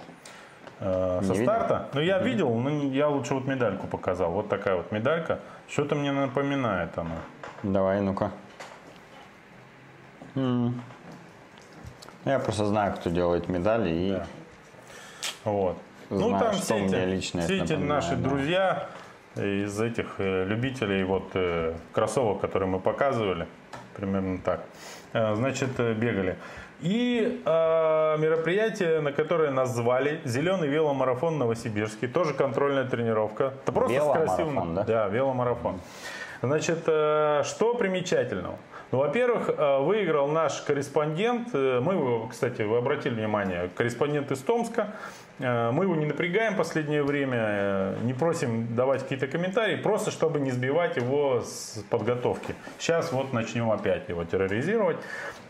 Э, Со Не видел? старта? Ну, я видел, но я лучше вот медальку показал. Вот такая вот медалька. Что-то мне напоминает она. Давай, ну-ка. Я просто знаю, кто делает медали и Да. Вот. ну, Знаю, там что все эти, лично все эти наши да. друзья из этих э, любителей вот э, кроссовок, которые мы показывали, примерно так, э, значит, бегали. И э, мероприятие, на которое нас звали, зеленый веломарафон Новосибирский, тоже контрольная тренировка. Это просто Веломарафон, красивым, да? Да, веломарафон. Значит, э, что примечательного? Ну, во-первых, э, выиграл наш корреспондент. э, Мы его, кстати, вы обратили внимание, корреспондент из Томска. Э, Мы его не напрягаем в последнее время, э, не просим давать какие-то комментарии, просто чтобы не сбивать его с подготовки. Сейчас вот начнем опять его терроризировать.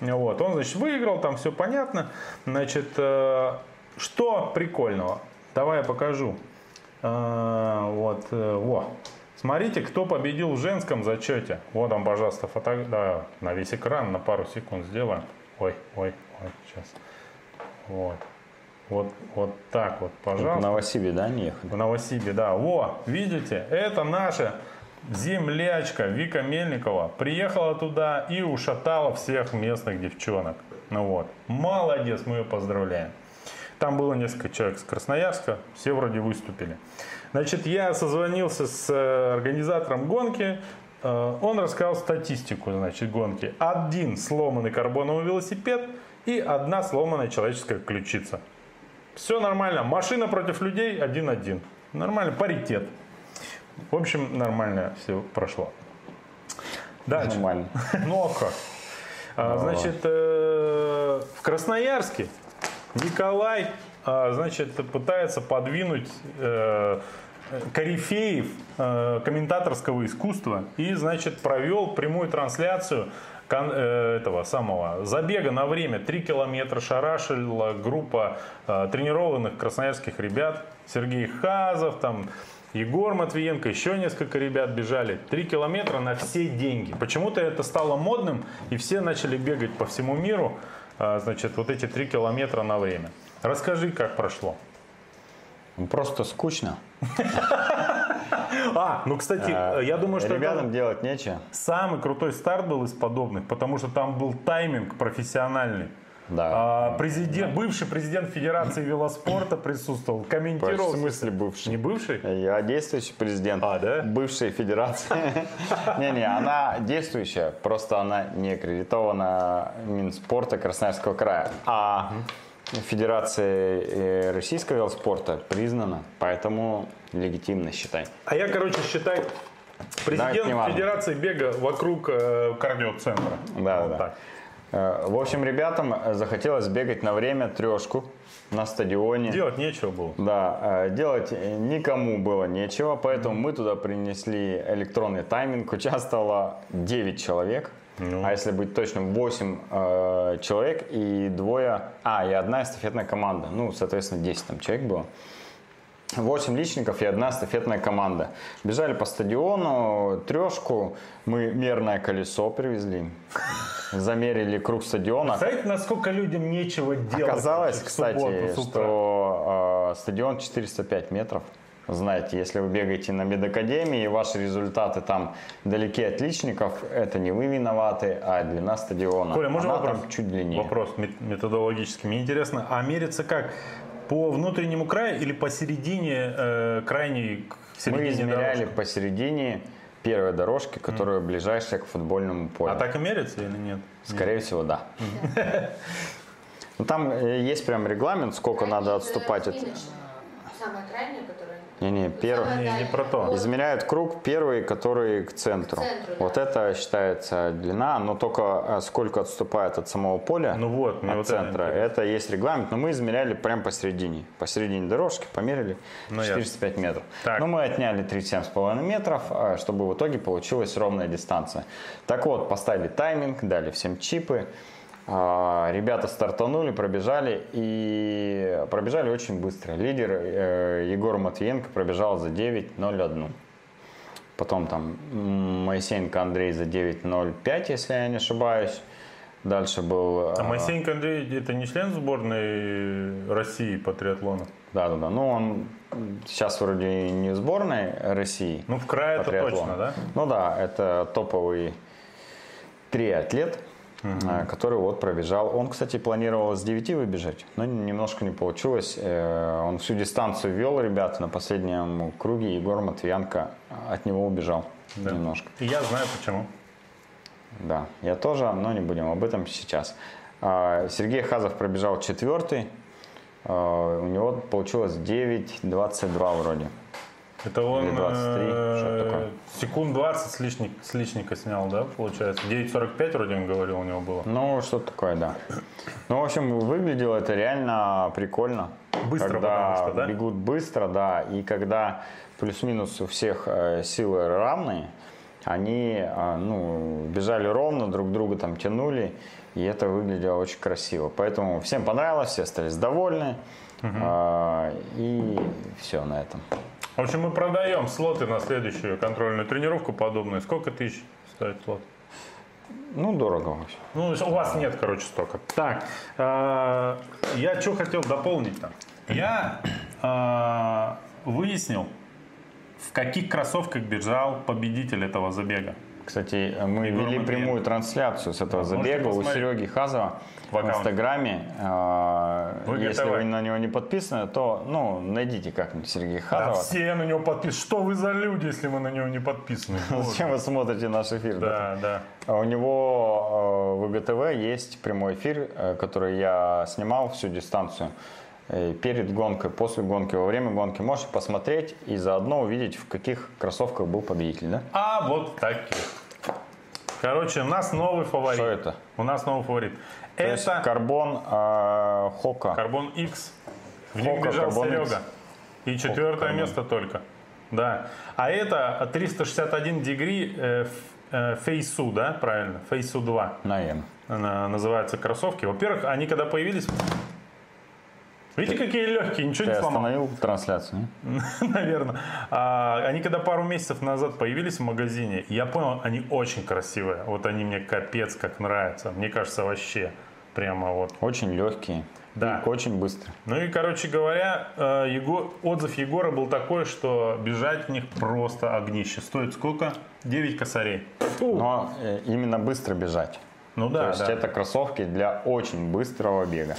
Вот. Он, значит, выиграл, там все понятно. Значит, э, что прикольного? Давай я покажу. Вот, во. Смотрите, кто победил в женском зачете. Вот он, пожалуйста, фото... да, на весь экран, на пару секунд сделаем. Ой, ой, ой, сейчас. Вот. Вот, вот так вот, в пожалуйста. Новосибе, да, не ехали? В Новосибе, да. Во, видите, это наша землячка Вика Мельникова приехала туда и ушатала всех местных девчонок. Ну вот, молодец, мы ее поздравляем. Там было несколько человек с Красноярска, все вроде выступили. Значит, я созвонился с э, организатором гонки, э, он рассказал статистику, значит, гонки. Один сломанный карбоновый велосипед и одна сломанная человеческая ключица. Все нормально. Машина против людей один-один. Нормально, паритет. В общем, нормально все прошло. Дальше. Нормально. Ну а как? А, значит, э, в Красноярске Николай, а, значит, пытается подвинуть э, корифеев э, комментаторского искусства и, значит, провел прямую трансляцию этого самого забега на время 3 километра шарашила группа э, тренированных красноярских ребят Сергей Хазов там Егор Матвиенко, еще несколько ребят бежали. Три километра на все деньги. Почему-то это стало модным, и все начали бегать по всему миру, а, значит, вот эти три километра на время. Расскажи, как прошло. Просто скучно. А, ну, кстати, А, я думаю, что Ребятам это делать нечего. самый крутой старт был из подобных, потому что там был тайминг профессиональный. Да. А, президент, бывший президент Федерации велоспорта присутствовал, В комментировал. смысле бывший? Не бывший? Я действующий президент А, да? бывшей федерации. Не-не, она действующая, просто она не аккредитована Минспорта Красноярского края. А Федерация э, российского велоспорта признана, поэтому легитимно считай. А я, короче, считай, Да, президент важно. Федерации бега вокруг э, кардиоцентра. Да, Вот да. так. Э, В общем, ребятам э, захотелось бегать на время трешку на стадионе. Делать нечего было. Да, делать никому было нечего, поэтому мы туда принесли электронный тайминг. Участвовало 9 человек. Ну. А если быть точным, 8 э, человек и двое... А, и одна эстафетная команда. Ну, соответственно, 10 там человек было. 8 личников и одна эстафетная команда. Бежали по стадиону, трешку, мы мерное колесо привезли, замерили круг стадиона. Знаете, насколько людям нечего делать? Оказалось, кстати, субботу что э, стадион 405 метров. Знаете, если вы бегаете на медакадемии, и ваши результаты там далеки от личников, это не вы виноваты, а длина стадиона. Коля, можно Она вопрос? там чуть длиннее. Вопрос мет- методологический. Мне интересно, а мерится как? По внутреннему краю или посередине э, крайней Мы измеряли дорожки? посередине первой дорожки, которая ближайшая к футбольному полю. А так и мерится или нет? Скорее всего, да. Ну, там э, есть прям регламент, сколько надо отступать от... Самая крайняя, которая... Не-не, первый. Не, не про то. Измеряют круг первый, который к центру. К центру, да. Вот это считается длина, но только э, сколько отступает от самого поля, Ну вот, от вот это центра. интересно. Это, есть регламент, но мы измеряли прям посередине. Посередине дорожки померили Ну, ясно. 405 метров. Так. Но мы отняли 37,5 метров, э, чтобы в итоге получилась ровная дистанция. Так вот, поставили тайминг, дали всем чипы. А, Ребята стартанули, пробежали и пробежали очень быстро. Лидер э, Егор Матвиенко пробежал за 9.01. Потом там Моисеенко Андрей за 9.05, если я не ошибаюсь. Дальше был... А э, Моисеенко Андрей это не член сборной России по триатлону? Да, да, да. Ну, он сейчас вроде не в сборной России. Ну, в крае это триатлону. точно, да? Ну да, это топовый триатлет, э, который вот пробежал. Он, кстати, планировал с 9 выбежать, но немножко не получилось. Э, Он всю дистанцию вел ребят на последнем круге. Егор Матвиенко от него убежал Да. немножко. И я знаю почему. Да, я тоже, но не будем об этом сейчас. А, Сергей Хазов пробежал четвертый. А, У него получилось 9.22 вроде. Это он Или 23, э, такое. секунд 20 с, лишник, с личника снял, да, получается? 9.45 вроде он говорил у него было. Ну, что-то такое, да. Ну, в общем, выглядело это реально прикольно. Быстро, когда что, да? бегут быстро, да, и когда плюс-минус у всех э, силы равные, они э, ну, бежали ровно, друг друга там тянули, и это выглядело очень красиво. Поэтому всем понравилось, все остались довольны, э, и все на этом. В общем, мы продаем слоты на следующую контрольную тренировку подобную. Сколько тысяч стоит слот? Ну, дорого вообще. Ну, у вас нет, короче, столько. Так, э, я что хотел дополнить там. Я э, выяснил, в каких кроссовках бежал победитель этого забега. Кстати, мы Егор вели прямую трансляцию с этого Да, забега у. Сереги Хазова В в. Инстаграме. А, Вы Если готовы? вы на него не подписаны, то ну, найдите как-нибудь Сергея Да, Хазова. все на него подписаны. Что вы за люди, если мы на него не подписаны? Зачем вы смотрите наш эфир? Да, да. А У него э, в ИГТВ есть прямой эфир, э, который я снимал всю дистанцию. Э, Перед гонкой, после гонки, во время гонки можете посмотреть и заодно увидеть, в каких кроссовках был победитель. Да? А вот таких. Короче, у нас новый фаворит. Что это? У нас новый фаворит. То есть это карбон э, Хока. Карбон X. В них Хока, бежал Карбон Серега. X. И четвертое Карбон. место только. Да. А это 361 дегри э, э, Фейсу, да, правильно? Фейсу 2 Наверное. она называются кроссовки. Во-первых, они когда появились... Видите, какие легкие, ничего Ты не сломал. остановил трансляцию? Наверное. А, они когда пару месяцев назад появились в магазине, я понял, они очень красивые. Вот они мне капец как нравятся. Мне кажется, вообще прямо вот. Очень легкие. Да. И очень быстро. Ну и, короче говоря, э, Его- отзыв Егора был такой, что бежать в них просто огнище. Стоит сколько? 9 косарей. Фу. Но э, именно быстро бежать. Ну То да, есть да. это кроссовки для очень быстрого бега.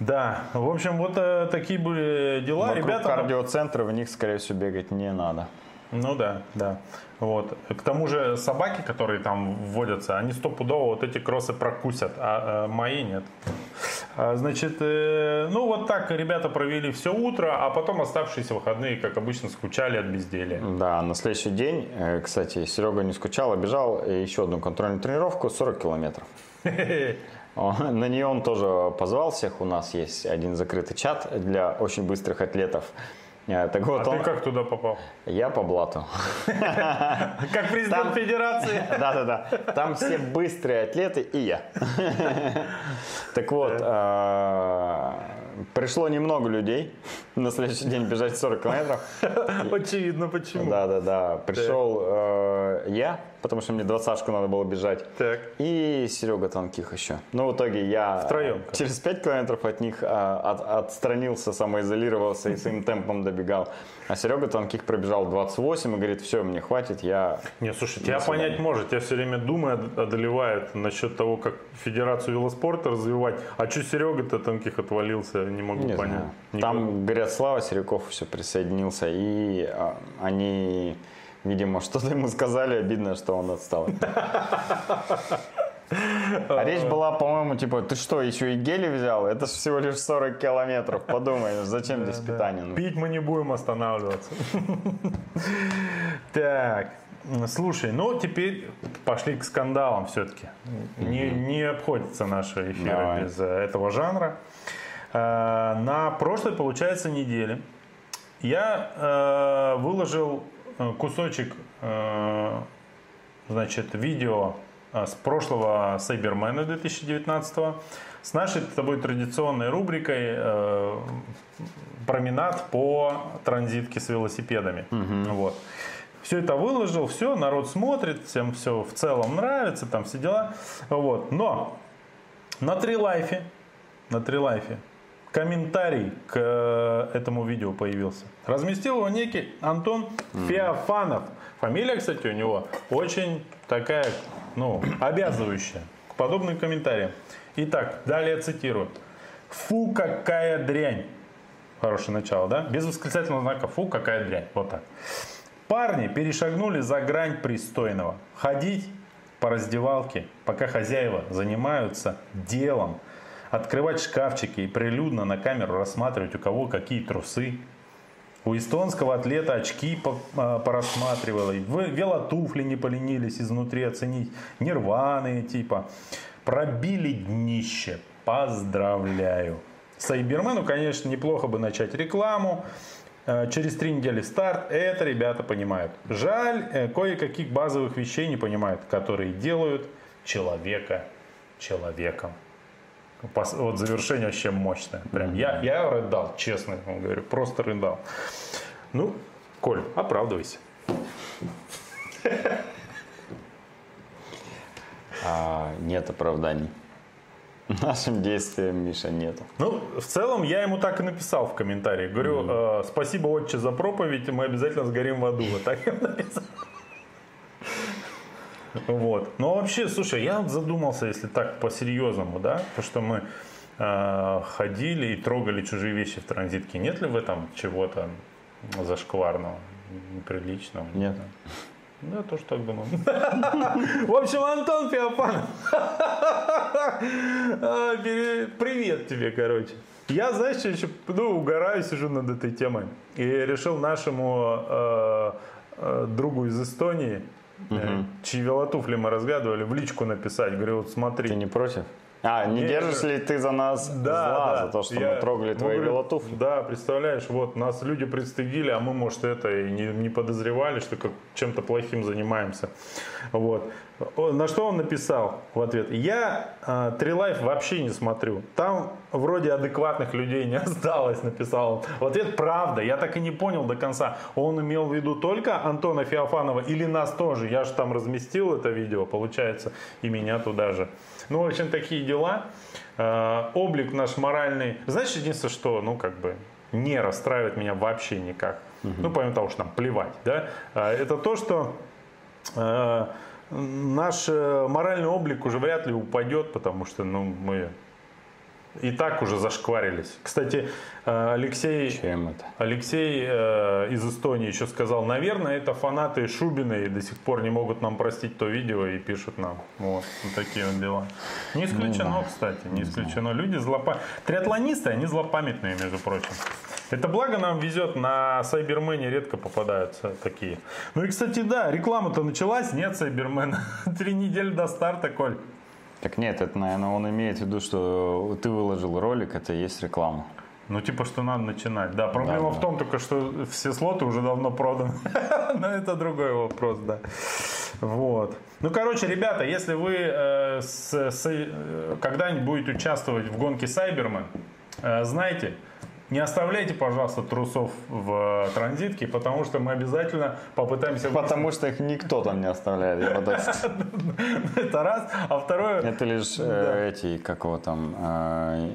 Да, в общем, вот э, такие были дела. Вокруг Ребята, кардиоцентра в них, скорее всего, бегать не надо. Ну да, да. Вот. К тому же собаки, которые там вводятся, они стопудово вот эти кроссы прокусят, а, э, мои нет. А, Значит, э, ну вот так ребята провели все утро, а потом оставшиеся выходные, как обычно, скучали от безделия. Да, на следующий день, э, кстати, Серега не скучал, а бежал э, еще одну контрольную тренировку 40 километров. На нее он тоже позвал всех. У нас есть один закрытый чат для очень быстрых атлетов. Э, Так А вот, ты он, как туда попал? я по блату. Как президент федерации. Да-да-да. Там все быстрые атлеты и я. Так вот, э, пришло немного людей на следующий день бежать 40 километров. Очевидно, почему. Да, да, да. Пришел э, я, потому что мне двадцатку надо было бежать. Так. И Серега Тонких еще. Но в итоге я Втроем. через 5 километров от них а, от- отстранился, самоизолировался и своим темпом добегал. А Серега Тонких пробежал 28 и говорит, все, мне хватит, я... Не, слушай, тебя понять может. Я все время думаю, од- одолевает насчет того, как Федерацию велоспорта развивать. А что Серега-то тонких отвалился, не могу Не понять. знаю. Там, говорят, Слава Серяков все присоединился, и а, они, видимо, что-то ему сказали, обидно, что он отстал. А речь была, по-моему, типа, ты что, еще и гели взял? Это же всего лишь 40 километров, подумай, зачем здесь питание? Ну, Пить мы не будем останавливаться. Так, слушай, ну теперь пошли к скандалам все-таки. Не, не обходится наши эфиры Давай. без э, этого жанра. Э, На прошлой, получается, неделе я э, выложил кусочек, э, значит, видео э, с прошлого Сайбермена 2019 с нашей с тобой традиционной рубрикой э, променад по транзитке с велосипедами. Вот. Все это выложил, все, народ смотрит, всем все в целом нравится, там все дела. Вот. Но на Трилайфе, на Трилайфе комментарий к э, этому видео появился. Разместил его некий Антон Феофанов. Фамилия, кстати, у него очень такая, ну, обязывающая к подобным комментариям. Итак, далее цитирую. Фу, какая дрянь. Хорошее начало, да? Без восклицательного знака «фу, какая дрянь». Вот так. Парни перешагнули за грань пристойного. Ходить по раздевалке, пока хозяева занимаются делом. Открывать шкафчики и прилюдно на камеру рассматривать, у кого какие трусы. У эстонского атлета очки а, порассматривала, велотуфли не поленились изнутри оценить, нирваны типа. Пробили днище. Поздравляю. Сайбермену, конечно, неплохо бы начать рекламу. Э, Через три недели старт. Это ребята понимают. Жаль, э, кое-каких базовых вещей не понимают, которые делают человека человеком. Вот завершение вообще мощное. Прям я, я рыдал, честно вам говорю, просто рыдал. Ну, Коль, оправдывайся. а, нет оправданий. Нашим действиям, Миша, нету. Ну, в целом, я ему так и написал в комментарии. Говорю, э, спасибо, отче, за проповедь, мы обязательно сгорим в аду. Вот так я написал. Вот. Но вообще, слушай, я задумался, если так по-серьезному, да, то, что мы э, ходили и трогали чужие вещи в транзитке. Нет ли в этом чего-то зашкварного, неприличного? Нет. Да, тоже так думаю. В общем, Антон Феофанов. А, Привет тебе, короче. Я, знаешь, еще ну, угораю, сижу над этой темой. И решил нашему э, э, другу из Эстонии, э, чьи велотуфли мы разгадывали, в личку написать. Говорю, вот смотри. Ты не против? А, не Не, держишь ли ты за нас зла, да. за то, что Я- мы трогали ну, твои велотуфли? Да, представляешь, вот нас люди пристыдили, а мы, может, это и не, не подозревали, что как чем-то плохим занимаемся. Вот. На что он написал в ответ? Я э, Трилайф вообще не смотрю. Там вроде адекватных людей не осталось, написал он. В ответ правда. Я так и не понял до конца. Он имел в виду только Антона Феофанова или нас тоже? Я же там разместил это видео, получается, и меня туда же. Ну, в общем, такие дела. Э, облик наш моральный. Знаешь, единственное, что, ну, как бы, не расстраивает меня вообще никак. Ну, помимо того, что нам плевать, да. э, Это то, что э, наш э, моральный облик уже вряд ли упадет, потому что, ну, мы и так уже зашкварились. Кстати, э, Алексей... Чем это? Алексей э, из Эстонии еще сказал, наверное, это фанаты Шубина и до сих пор не могут нам простить то видео и пишут нам. Вот, вот такие вот дела. Не исключено, кстати, не исключено. Люди злопа... Триатлонисты, они злопамятные, между прочим. Это благо нам везет, на Сайбермене редко попадаются такие. Ну и, кстати, да, реклама-то началась, нет Сайбермена. Три недели до старта, Коль. Так нет, это, наверное, он имеет в виду, что ты выложил ролик, это и есть реклама. Ну, типа, что надо начинать. Да, проблема Да, да. в том только, что все слоты уже давно проданы. Но это другой вопрос, да. Вот. Ну, короче, ребята, если вы э, с- с- э, когда-нибудь будете участвовать в гонке Сайбермен, Э, знаете, не оставляйте, пожалуйста, трусов в транзитке, потому что мы обязательно попытаемся... Потому что их никто там не оставляет. Это раз. А второе... Это лишь э, эти, как его там, э,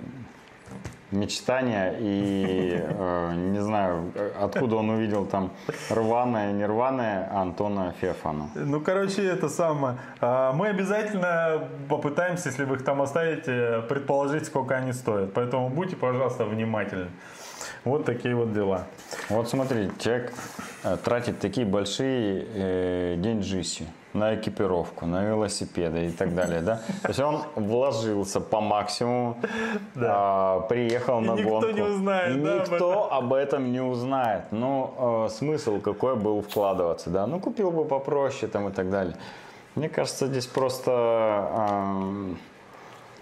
мечтания и э, не знаю, откуда он увидел там рваное, нерваное Антона Феофана. Ну, короче, это самое. А, Мы обязательно попытаемся, если вы их там оставите, предположить, сколько они стоят. Поэтому будьте, пожалуйста, внимательны. Вот такие вот дела. Вот смотри, человек э, тратит такие большие э, деньжищи на экипировку, на велосипеды и так далее, да? То есть он вложился по максимуму, а, приехал И на никто гонку. не узнает, И да, об никто об этом не узнает. Ну, э, смысл какой был вкладываться, да? Ну, купил бы попроще там и так далее. Мне кажется, здесь просто... эм,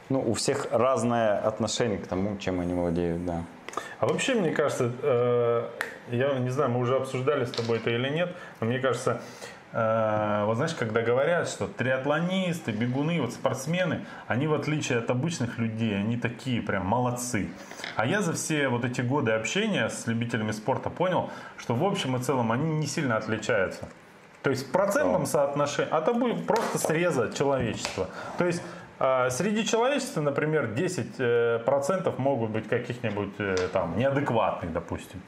ну, у всех разное отношение к тому, чем они владеют, да. А вообще, мне кажется, э, я не знаю, мы уже обсуждали с тобой это или нет, но мне кажется, э, вот знаешь, когда говорят, что триатлонисты, бегуны, вот спортсмены, они в отличие от обычных людей, они такие прям молодцы. А я за все вот эти годы общения с любителями спорта понял, что в общем и целом они не сильно отличаются. То есть в процентном соотношении, а это будет просто среза человечества. То есть а, Среди человечества, например, 10% процентов могут быть каких-нибудь э, там неадекватных, допустим.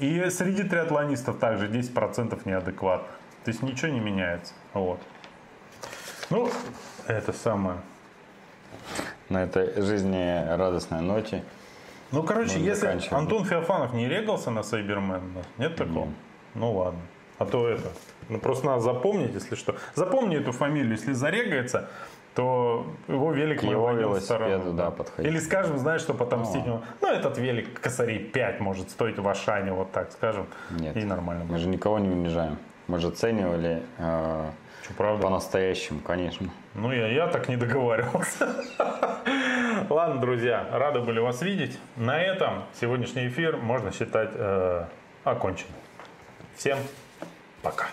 И среди триатлонистов также 10% неадекватных. То есть ничего не меняется. Вот. Ну, это самое. На этой жизнерадостной ноте. Ну, короче, Ну, если. Антон Феофанов не регался на Сайбермен, нет такого? Ну ладно. А то это. Ну просто надо запомнить, если что. Запомни эту фамилию, если зарегается, то его велик К мы его велосипеду, да, подходить. Или скажем, знаешь, что отомстить ему. Ну, этот велик косарей 5 может стоить в Ашане, вот так скажем. Нет. И нормально Мы будет. же никого не унижаем. Мы же оценивали э, Что, правда? по-настоящему, конечно. Ну, я, я так не договаривался. Ладно, друзья, рады были вас видеть. На этом сегодняшний эфир можно считать э, оконченным. Всем пока.